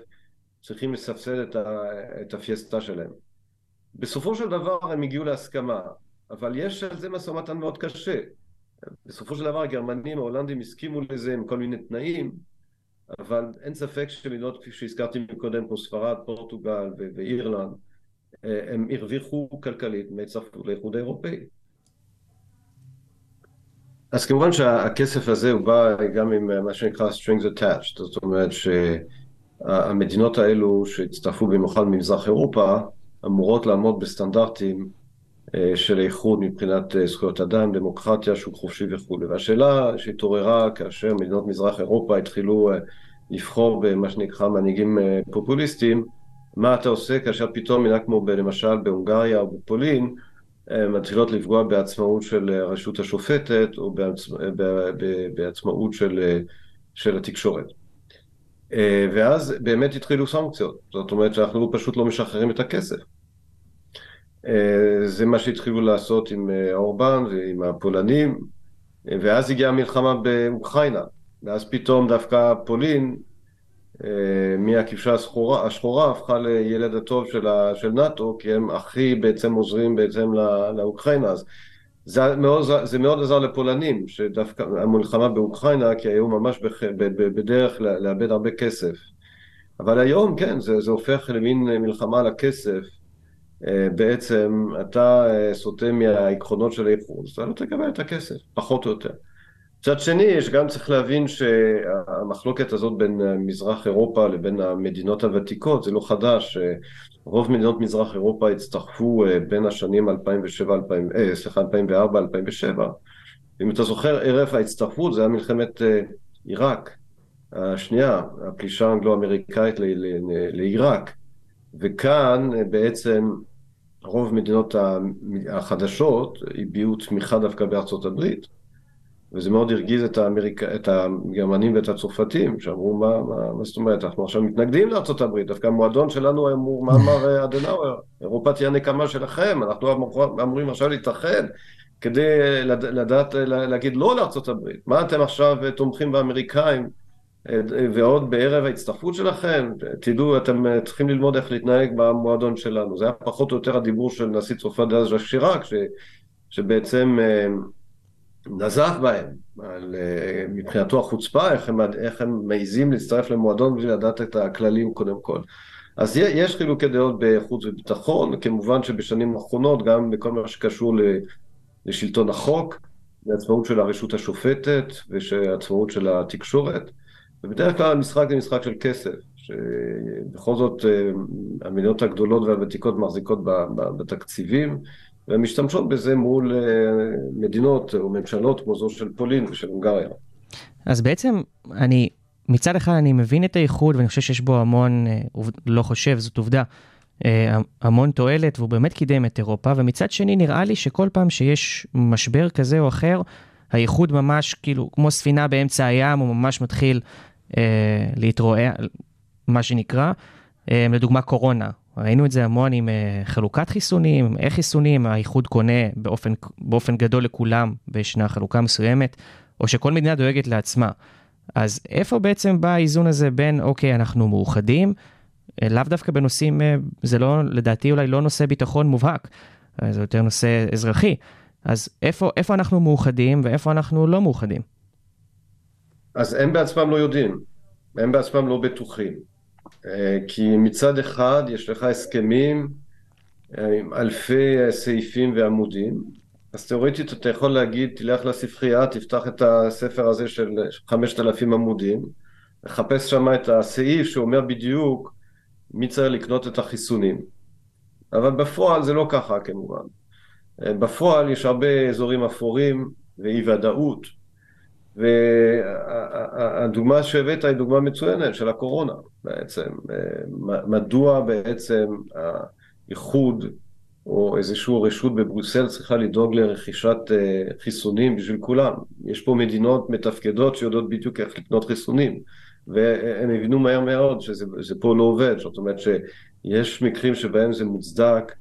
צריכים לסבסד את, ה, את הפיאסטה שלהם. בסופו של דבר הם הגיעו להסכמה, אבל יש על זה משא ומתן מאוד קשה. בסופו של דבר הגרמנים, ההולנדים הסכימו לזה עם כל מיני תנאים, אבל אין ספק שמדינות, כפי שהזכרתי מקודם, כמו ספרד, פורטוגל ואירלנד, הם הרוויחו כלכלית מהצטרפות לאיחוד האירופאי. אז כמובן שהכסף הזה הוא בא גם עם מה שנקרא strings attached, זאת אומרת שהמדינות האלו שהצטרפו במיוחד ממזרח אירופה, אמורות לעמוד בסטנדרטים של איכות מבחינת זכויות אדם, דמוקרטיה, שוק חופשי וכולי. והשאלה שהתעוררה כאשר מדינות מזרח אירופה התחילו לבחור במה שנקרא מנהיגים פופוליסטיים, מה אתה עושה כאשר פתאום מדינה כמו למשל בהונגריה או בפולין מתחילות לפגוע בעצמאות של הרשות השופטת או בעצמאות של, של התקשורת. אה, ואז באמת התחילו סנקציות, זאת אומרת שאנחנו פשוט לא משחררים את הכסף. אה, זה מה שהתחילו לעשות עם אה, אורבן ועם הפולנים, אה, ואז הגיעה המלחמה באוקראינה, ואז פתאום דווקא פולין, מהכבשה השחורה, השחורה הפכה לילד הטוב של, ה, של נאט"ו, כי הם הכי בעצם עוזרים בעצם לא, לאוקראינה. אז זה מאוד, זה מאוד עזר לפולנים, שדווקא המלחמה באוקראינה, כי היו ממש בח, ב, ב, בדרך לאבד הרבה כסף. אבל היום, כן, זה, זה הופך למין מלחמה על הכסף. אה, בעצם אתה אה, סוטה מהעקרונות של האיחוד, אז אתה לא תקבל את הכסף, פחות או יותר. מצד שני, יש גם צריך להבין שהמחלוקת הזאת בין מזרח אירופה לבין המדינות הוותיקות זה לא חדש. אה, רוב מדינות מזרח אירופה הצטרפו בין השנים 2007, 2000, אה, סליחה, 2004, 2007. אם אתה זוכר, ערב ההצטרפות זה היה מלחמת עיראק השנייה, הפלישה האנגלו-אמריקאית לעיראק. וכאן אה, בעצם רוב מדינות החדשות הביעו תמיכה דווקא בארצות הברית. וזה מאוד הרגיז את, האמריק... את הגרמנים ואת הצרפתים, שאמרו, מה, מה, מה זאת אומרת, אנחנו עכשיו מתנגדים לארצות הברית, דווקא המועדון שלנו אמור, מה אמר אה, אדנאואר, אירופה תהיה נקמה שלכם, אנחנו אמור- אמורים עכשיו להתאחד כדי לד... לדעת לה- להגיד לא לארצות הברית. מה אתם עכשיו אה, תומכים באמריקאים, אה, ועוד בערב ההצטרפות שלכם, תדעו, אתם צריכים ללמוד איך להתנהג במועדון שלנו. זה היה פחות או יותר הדיבור של נשיא צרפת דאז ז'אק ש... שבעצם... אה, נזף בהם, על, אה, מבחינתו החוצפה, איך הם, איך הם מעיזים להצטרף למועדון בלי לדעת את הכללים קודם כל. אז יש חילוקי דעות בחוץ וביטחון, כמובן שבשנים האחרונות, גם בכל מה שקשור לשלטון החוק, לעצמאות של הרשות השופטת ועצמאות של התקשורת, ובדרך כלל המשחק זה משחק של כסף, שבכל זאת אה, המדינות הגדולות והוותיקות מחזיקות בתקציבים, והן משתמשות בזה מול אה, מדינות או ממשלות כמו זו של פולין ושל הונגריה. אז בעצם אני, מצד אחד אני מבין את האיחוד ואני חושב שיש בו המון, אה, לא חושב, זאת עובדה, המון תועלת והוא באמת קידם את אירופה, ומצד שני נראה לי שכל פעם שיש משבר כזה או אחר, האיחוד ממש כאילו כמו ספינה באמצע הים, הוא ממש מתחיל להתרועע, מה שנקרא, אה, לדוגמה קורונה. ראינו את זה המון עם אה, חלוקת חיסונים, עם איך חיסונים, האיחוד קונה באופן, באופן גדול לכולם וישנה חלוקה מסוימת, או שכל מדינה דואגת לעצמה. אז איפה בעצם בא האיזון הזה בין, אוקיי, אנחנו מאוחדים, אה, לאו דווקא בנושאים, אה, זה לא, לדעתי אולי לא נושא ביטחון מובהק, אה, זה יותר נושא אזרחי. אז איפה, איפה אנחנו מאוחדים ואיפה אנחנו לא מאוחדים? אז הם בעצמם לא יודעים, הם בעצמם לא בטוחים. אה, כי מצד אחד יש לך הסכמים אה, עם אלפי סעיפים ועמודים, אז תאורטית אתה יכול להגיד, תלך לספרייה, תפתח את הספר הזה של 5,000 עמודים, לחפש שם את הסעיף שאומר בדיוק מי צריך לקנות את החיסונים. אבל בפועל זה לא ככה כמובן. אה, בפועל יש הרבה אזורים אפורים ואי ודאות, והדוגמה שהבאת היא דוגמה מצוינת של הקורונה בעצם. מדוע בעצם האיחוד או איזושהי רשות בבריסל צריכה לדאוג לרכישת אה, חיסונים בשביל כולם. יש פה מדינות מתפקדות שיודעות בדיוק איך לקנות חיסונים, והם הבינו מהר מאוד שזה פה לא עובד, זאת אומרת שיש מקרים שבהם זה מוצדק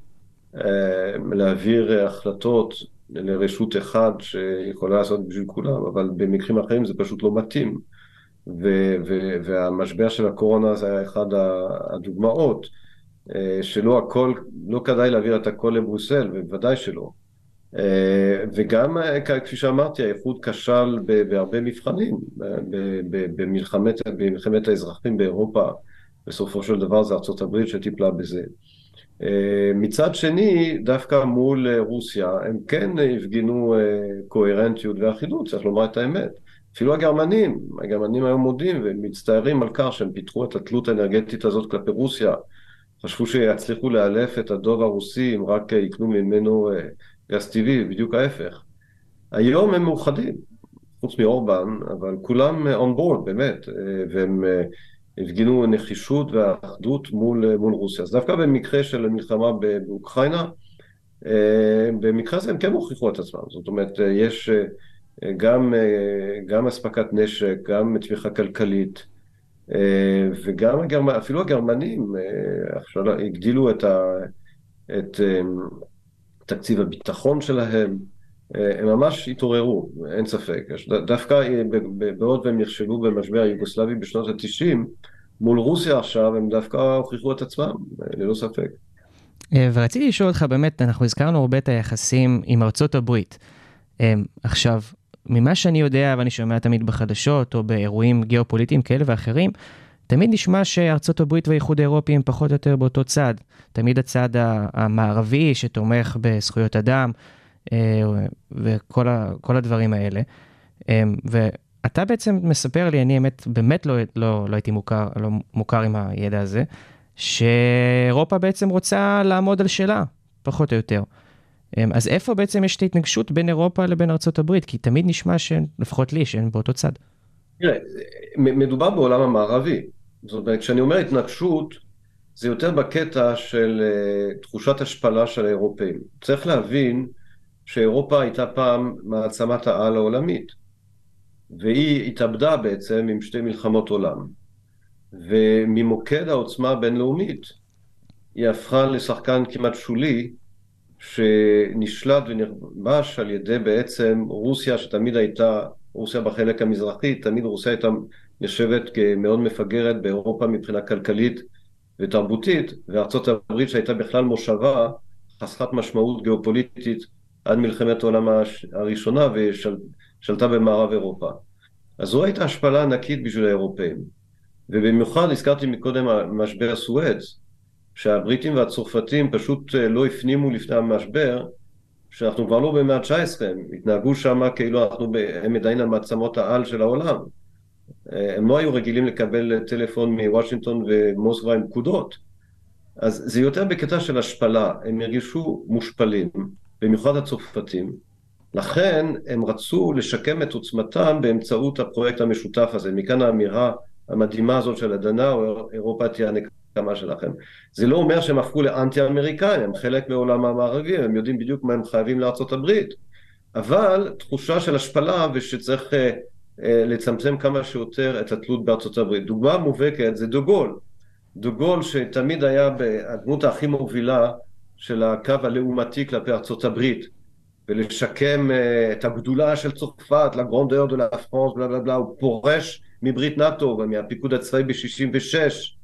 אה, להעביר החלטות לרשות אחד שיכולה לעשות בשביל כולם, אבל במקרים אחרים זה פשוט לא מתאים. ו- ו- והמשבר של הקורונה זה היה אחד הדוגמאות, אה, שלא הכל, לא כדאי להעביר את הכל לברוסל, ובוודאי שלא. אה, וגם, כפי שאמרתי, האיחוד כשל בהרבה מבחנים, במלחמת, במלחמת האזרחים באירופה, בסופו של דבר זה הברית שטיפלה בזה. אה, מצד שני, דווקא מול אה, רוסיה, הם כן הפגינו אה, קוהרנטיות ואחידות, צריך לומר את האמת. אפילו הגרמנים, הגרמנים היום מודים ומצטערים על כך שהם פיתחו את התלות האנרגטית הזאת כלפי רוסיה. חשבו שיצליחו לאלף את הדוב הרוסי אם רק יקנו ממנו גז טבעי, בדיוק ההפך. היום הם מאוחדים, חוץ מאורבן, אבל כולם board באמת, והם הפגינו נחישות ואחדות מול, אה, מול רוסיה. אז דווקא במקרה של המלחמה באוקראינה, אה, במקרה הזה הם כן הוכיחו את עצמם. זאת אומרת, אה, יש, גם, גם אספקת נשק, גם תמיכה כלכלית, וגם הגרמ... אפילו הגרמנים עכשיו הגדילו את, ה... את תקציב הביטחון שלהם, הם ממש התעוררו, אין ספק. דווקא אה, בעוד והם נכשלו במשבר היוגוסלבי בשנות ה-90, מול רוסיה עכשיו הם דווקא הוכיחו את עצמם, אה, ללא ספק. אה, ורציתי לשאול אותך, באמת, אנחנו הזכרנו הרבה את היחסים עם ארצות הברית. אה, עכשיו, ממה שאני יודע ואני שומע תמיד בחדשות או באירועים גיאופוליטיים כאלה ואחרים, תמיד נשמע שארצות הברית והאיחוד האירופי הם פחות או יותר באותו צד. תמיד הצד המערבי שתומך בזכויות אדם אה, וכל ה, כל הדברים האלה. אה, ואתה בעצם מספר לי, אני האמת באמת לא, לא, לא הייתי מוכר, לא מוכר עם הידע הזה, שאירופה בעצם רוצה לעמוד על שלה, פחות או יותר. אמ, אז איפה בעצם יש את ההתנגשות בין אירופה לבין ארצות הברית? כי תמיד נשמע שהן, לפחות לי, שהן באותו צד. תראה, מדובר בעולם המערבי. זאת אומרת, כשאני אומר התנגשות, זה יותר בקטע של אה, תחושת השפלה של האירופאים. צריך להבין שאירופה הייתה פעם מעצמת העל העולמית, והיא התאבדה בעצם עם שתי מלחמות עולם. וממוקד העוצמה הבינלאומית היא הפכה לשחקן כמעט שולי, שנשלט ונכבש על ידי בעצם רוסיה שתמיד הייתה, רוסיה בחלק המזרחי, תמיד רוסיה הייתה נחשבת כמאוד מפגרת באירופה מבחינה כלכלית ותרבותית, וארצות הברית שהייתה בכלל מושבה, חסרת משמעות גיאופוליטית עד מלחמת העולם הראשונה ושלטה במערב אירופה. אז זו הייתה השפלה ענקית בשביל האירופאים. ובמיוחד הזכרתי מקודם משבר סואץ, שהבריטים והצרפתים פשוט אה, לא הפנימו לפני המשבר, שאנחנו כבר לא במאה ה-19, הם התנהגו שם כאילו אנחנו, הם עדיין המעצמות העל של העולם. אה, הם לא היו רגילים לקבל טלפון מוושינגטון ומוסקבה עם פקודות. אז זה יותר בקטע של השפלה, הם הרגישו מושפלים, במיוחד הצרפתים. לכן הם רצו לשקם את עוצמתם באמצעות הפרויקט המשותף הזה. מכאן האמירה המדהימה הזאת של אדנאו, אירופה תהיה הנקמה שלכם. זה לא אומר שהם הפכו לאנטי-אמריקאים, הם חלק מעולם המערבי, הם יודעים בדיוק מה הם חייבים לארצות הברית. אבל תחושה של השפלה ושצריך אה, אה, לצמצם כמה שיותר את התלות בארצות הברית. דוגמה מובהקת זה דוגול. דוגול שתמיד היה הדמות הכי מובילה של הקו הלעומתי כלפי ארצות הברית. ולשקם uh, את הגדולה של צרפת, לגרונדeur de la France, בלה בלה בלה, הוא פורש מברית נאט"ו ומהפיקוד הצבאי ב-66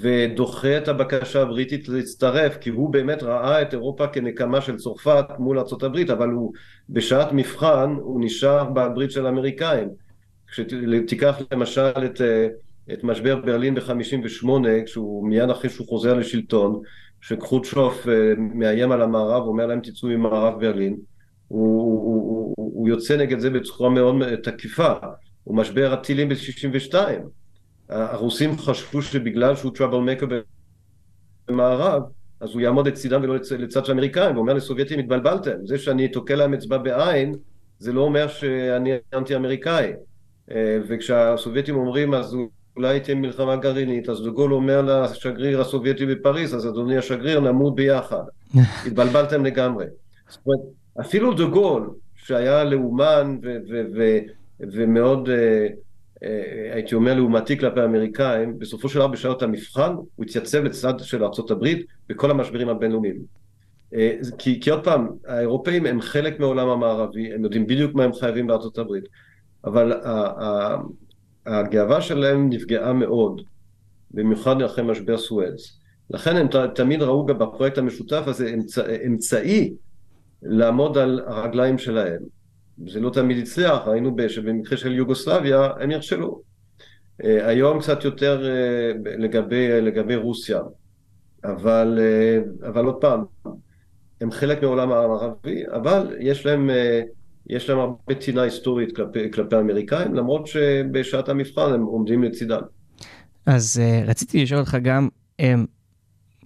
ודוחה את הבקשה הבריטית להצטרף כי הוא באמת ראה את אירופה כנקמה של צרפת מול ארה"ב אבל הוא בשעת מבחן הוא נשאר בברית של האמריקאים כשתיקח למשל את, אה, את משבר ברלין ב-58 כשהוא מיד אחרי שהוא חוזר לשלטון שקרוצ'וף אה, מאיים על המערב, אומר להם תצאו ממערב ברלין, הוא, הוא, הוא, הוא יוצא נגד זה בצורה מאוד תקיפה, הוא משבר הטילים ב-62, הרוסים חשבו שבגלל שהוא טראבל מקר במערב, אז הוא יעמוד לצידם ולא לצ... לצד של האמריקאים, הוא אומר לסובייטים התבלבלתם, זה שאני תוקע להם אצבע בעין, זה לא אומר שאני אנטי אמריקאי, אה, וכשהסובייטים אומרים אז הוא אולי תהיה מלחמה גרעינית, אז דוגול אומר לשגריר הסובייטי בפריז, אז אדוני השגריר, נמות ביחד. התבלבלתם לגמרי. זאת אומרת, אפילו דוגול, שהיה לאומן ומאוד, אה, אה, הייתי אומר, לעומתי כלפי האמריקאים, בסופו של דבר בשעות המבחן, הוא התייצב לצד של ארה"ב בכל המשברים הבינלאומיים. אה, כי, כי עוד פעם, האירופאים הם חלק מהעולם המערבי, הם יודעים בדיוק מה הם חייבים לארה"ב, אבל ה- ה- הגאווה שלהם נפגעה מאוד, במיוחד אחרי משבר סואץ. לכן הם תמיד ראו גם בפרויקט המשותף הזה אמצע, אמצעי לעמוד על הרגליים שלהם. זה לא תמיד הצליח, ראינו שבמקרה של יוגוסלביה הם נכשלו. אה, היום קצת יותר אה, לגבי, לגבי רוסיה, אבל, אה, אבל עוד פעם, הם חלק מהעולם הערבי, אבל יש להם יש להם הרבה טינה היסטורית כלפי, כלפי האמריקאים, למרות שבשעת המבחן הם עומדים לצידם. אז uh, רציתי לשאול אותך גם, um,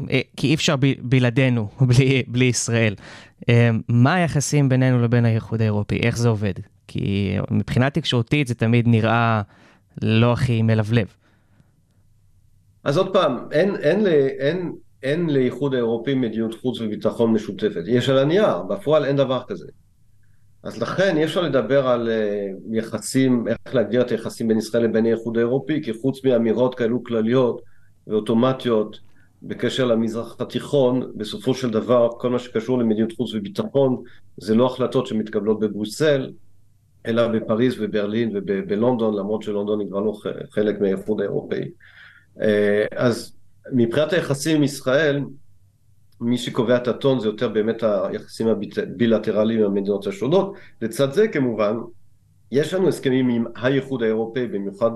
uh, כי אי אפשר ב, בלעדינו, בלי, בלי ישראל, um, מה היחסים בינינו לבין האיחוד האירופי? איך זה עובד? כי מבחינה תקשורתית זה תמיד נראה לא הכי מלבלב. אז עוד פעם, אין, אין, אין, אין, אין לאיחוד האירופי מדיניות חוץ וביטחון משותפת. יש על הנייר, בפועל אין דבר כזה. אז לכן אי אפשר לדבר על אה, יחסים, איך להגדיר את היחסים בין ישראל לבין האיחוד האירופי, כי חוץ מאמירות כאלו כלליות ואוטומטיות בקשר למזרח התיכון, בסופו של דבר כל מה שקשור למדיניות חוץ וביטחון זה לא החלטות שמתקבלות בבריסל, אלא בפריז וברלין ובלונדון, למרות שלונדון היא כבר לא חלק מהאיחוד האירופאי. אה, אז מבחינת היחסים עם ישראל, מי שקובע את הטון זה יותר באמת היחסים הבילטרליים עם המדינות השונות. לצד זה כמובן, יש לנו הסכמים עם האיחוד האירופאי, במיוחד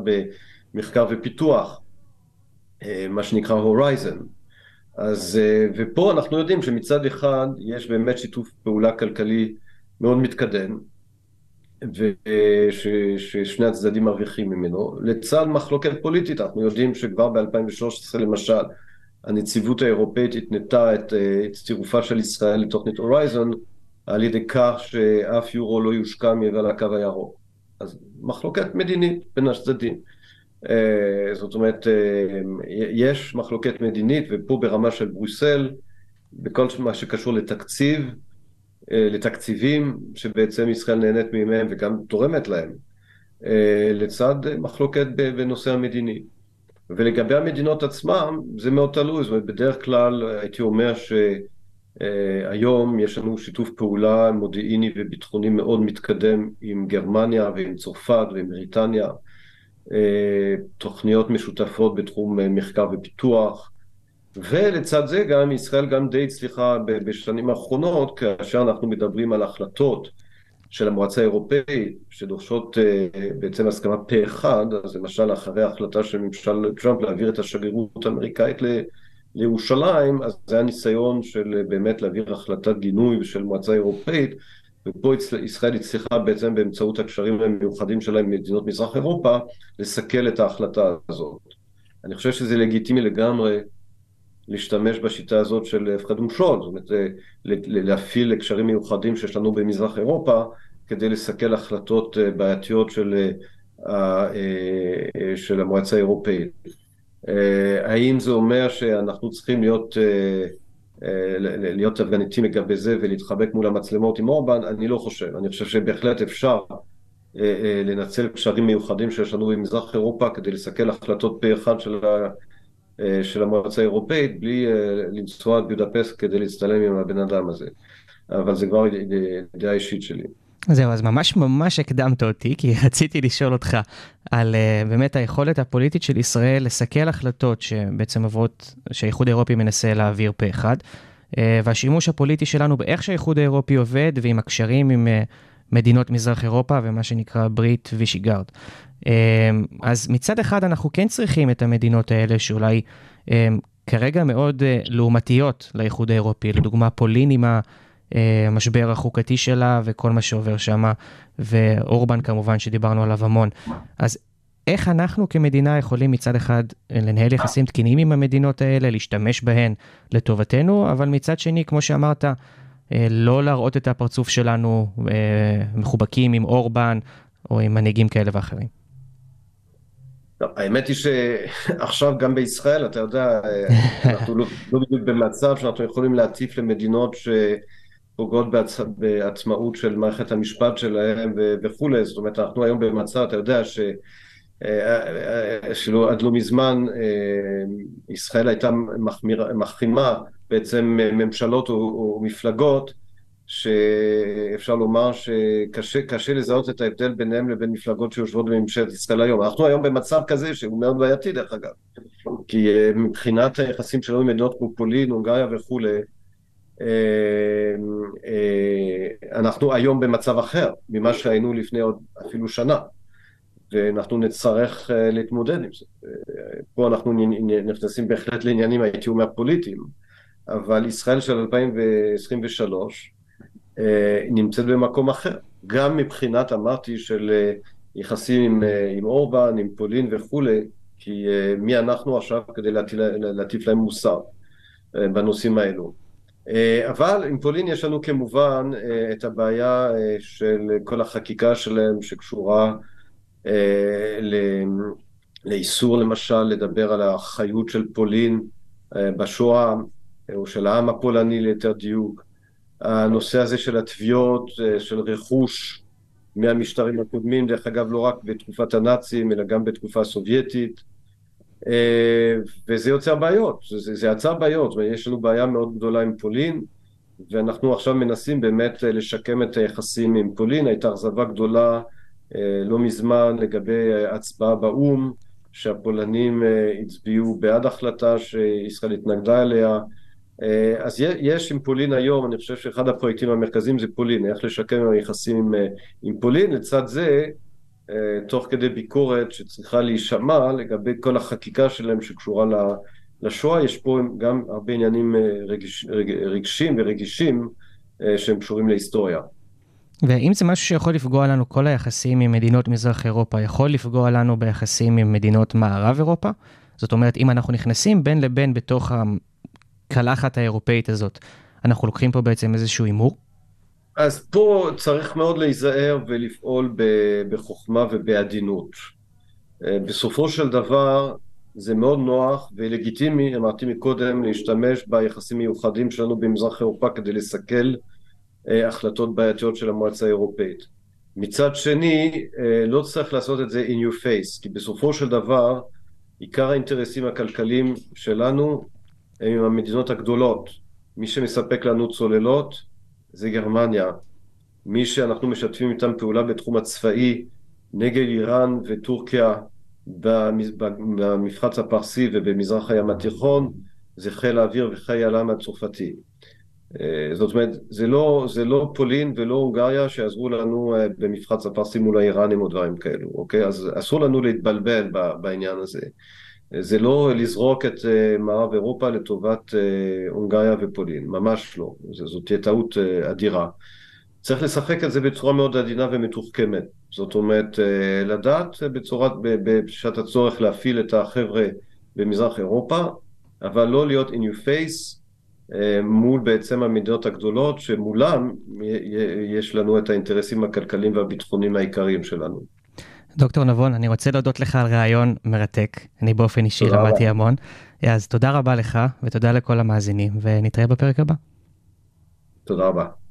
במחקר ופיתוח, אה, מה שנקרא הורייזן. אז, אה, ופה אנחנו יודעים שמצד אחד יש באמת שיתוף פעולה כלכלי מאוד מתקדם, וששני הצדדים מרוויחים ממנו, לצד מחלוקת פוליטית, אנחנו יודעים שכבר ב-2013 למשל, הנציבות האירופאית התנתה את, אה, את צירופה של ישראל לתוכנית הורייזון על ידי כך שאף יורו לא יושקע מעבר לקו הירוק. אז מחלוקת מדינית בין הצדדים. אה, זאת אומרת, אה, יש מחלוקת מדינית, ופה ברמה של בריסל, בכל מה שקשור לתקציב, לתקציבים שבעצם ישראל נהנית מהם וגם תורמת להם, לצד מחלוקת בנושא המדיני. ולגבי המדינות עצמן, זה מאוד תלוי, זאת אומרת, בדרך כלל הייתי אומר שהיום יש לנו שיתוף פעולה מודיעיני וביטחוני מאוד מתקדם עם גרמניה ועם צרפת ועם בריטניה, תוכניות משותפות בתחום מחקר ופיתוח, ולצד זה גם ישראל גם די הצליחה בשנים האחרונות, כאשר אנחנו מדברים על החלטות של המועצה האירופאית, שדורשות uh, בעצם הסכמה פה אחד, אז למשל אחרי ההחלטה של ממשל טראמפ להעביר את השגרירות האמריקאית ל, לירושלים, אז זה היה ניסיון של uh, באמת להעביר החלטת גינוי של מועצה אירופאית, ופה ישראל הצליחה בעצם באמצעות הקשרים המיוחדים שלה עם מדינות מזרח אירופה, לסכל את ההחלטה הזאת. אני חושב שזה לגיטימי לגמרי להשתמש בשיטה הזאת של הפחד ומשול, זאת אומרת להפעיל קשרים מיוחדים שיש לנו במזרח אירופה כדי לסכל החלטות בעייתיות של, של המועצה האירופאית. האם זה אומר שאנחנו צריכים להיות, להיות אבגניתיים לגבי זה ולהתחבק מול המצלמות עם אורבן? אני לא חושב. אני חושב שבהחלט אפשר לנצל קשרים מיוחדים שיש לנו במזרח אירופה כדי לסכל החלטות פה אחד של. של המועצה האירופאית בלי לנסוע עד בודפסט כדי להצטלם עם הבן אדם הזה. אבל זה כבר דעה אישית שלי. זהו, אז ממש ממש הקדמת אותי, כי רציתי לשאול אותך על uh, באמת היכולת הפוליטית של ישראל לסכל החלטות שבעצם עוברות, שהאיחוד האירופי מנסה להעביר פה אחד, uh, והשימוש הפוליטי שלנו באיך שהאיחוד האירופי עובד ועם הקשרים עם uh, מדינות מזרח אירופה ומה שנקרא ברית וישיגארד. אז מצד אחד אנחנו כן צריכים את המדינות האלה שאולי כרגע מאוד לעומתיות לאיחוד האירופי, לדוגמה פולין עם המשבר החוקתי שלה וכל מה שעובר שם, ואורבן כמובן שדיברנו עליו המון. אז איך אנחנו כמדינה יכולים מצד אחד לנהל יחסים תקינים עם המדינות האלה, להשתמש בהן לטובתנו, אבל מצד שני, כמו שאמרת, לא להראות את הפרצוף שלנו מחובקים עם אורבן או עם מנהיגים כאלה ואחרים. האמת היא שעכשיו גם בישראל, אתה יודע, אנחנו לא, לא בדיוק במצב שאנחנו יכולים להטיף למדינות שפוגעות בעצ... בעצמאות של מערכת המשפט שלהם וכולי, זאת אומרת, אנחנו היום במצב, אתה יודע, ש... שלא עד לא מזמן ישראל הייתה מחרימה בעצם ממשלות או, או מפלגות שאפשר לומר שקשה לזהות את ההבדל ביניהם לבין מפלגות שיושבות בממשלת ישראל היום. אנחנו היום במצב כזה שהוא מאוד בעייתי דרך אגב, כי מבחינת היחסים שלנו עם מדינות כמו פולין, הונגריה וכולי, אנחנו היום במצב אחר ממה שהיינו לפני עוד אפילו שנה, ואנחנו נצטרך להתמודד עם זה. פה אנחנו נכנסים בהחלט לעניינים, הייתי אומר, פוליטיים, אבל ישראל של 2023 נמצאת במקום אחר, גם מבחינת, אמרתי, של יחסים עם, עם אורבן, עם פולין וכולי, כי מי אנחנו עכשיו כדי להטיף להם מוסר בנושאים האלו. אבל עם פולין יש לנו כמובן את הבעיה של כל החקיקה שלהם שקשורה לאיסור למשל לדבר על החיות של פולין בשואה, או של העם הפולני ליתר דיוק, הנושא הזה של התביעות, אה, של רכוש מהמשטרים הקודמים, דרך אגב לא רק בתקופת הנאצים, אלא גם בתקופה הסובייטית, אה, וזה יוצר בעיות, זה, זה יצר בעיות, יש לנו בעיה מאוד גדולה עם פולין, ואנחנו עכשיו מנסים באמת אה, לשקם את היחסים עם פולין, הייתה אכזבה גדולה לא מזמן לגבי הצבעה באו"ם, שהפולנים הצביעו בעד החלטה שישראל התנגדה אליה, אז יש עם פולין היום, אני חושב שאחד הפרויקטים המרכזיים זה פולין, איך לשקם היחסים עם, אה, עם פולין, לצד זה, אה, תוך כדי ביקורת שצריכה להישמע לגבי כל החקיקה שלהם שקשורה לשואה, יש פה גם הרבה עניינים רגש, רגשים ורגישים שהם קשורים להיסטוריה. ואם זה משהו שיכול לפגוע לנו, כל היחסים עם מדינות מזרח אירופה, יכול לפגוע לנו ביחסים עם מדינות מערב אירופה? זאת אומרת, אם אנחנו נכנסים בין לבין בתוך הקלחת האירופאית הזאת. אנחנו לוקחים פה בעצם איזשהו הימור? אז פה צריך מאוד להיזהר ולפעול בחוכמה ובעדינות. אה, בסופו של דבר זה מאוד נוח ולגיטימי, אמרתי מקודם, להשתמש ביחסים מיוחדים שלנו במזרח אירופה כדי לסכל אה, החלטות בעייתיות של המועצה האירופאית. מצד שני, אה, לא צריך לעשות את זה in your face, כי בסופו של דבר עיקר האינטרסים הכלכליים שלנו הם עם המדינות הגדולות. מי שמספק לנו צוללות זה גרמניה. מי שאנחנו משתפים איתם פעולה בתחום הצבאי נגד איראן וטורקיה במפרץ הפרסי ובמזרח הים התיכון זה חיל האוויר וחיל הים הצרפתי. אה, זאת אומרת, זה לא, זה לא פולין ולא הונגריה שיעזרו לנו אה, במפרץ הפרסי מול האיראנים או דברים כאלו, אוקיי? אז אסור לנו להתבלבל בעניין הזה. זה לא לזרוק את אה, מערב אירופה לטובת אה, הונגריה ופולין, ממש לא, זאת תהיה טעות אה, אדירה. צריך לשחק את זה בצורה מאוד עדינה ומתוחכמת, זאת אומרת לדעת בצורה, בשעת הצורך להפעיל את החבר'ה במזרח אירופה, אבל לא להיות in your face מול בעצם המדינות הגדולות שמולם יש לנו את האינטרסים הכלכליים והביטחוניים העיקריים שלנו. דוקטור נבון, אני רוצה להודות לך על ראיון מרתק. אני באופן אישי למדתי המון. אז תודה רבה לך, ותודה לכל המאזינים, ונתראה בפרק הבא. תודה רבה.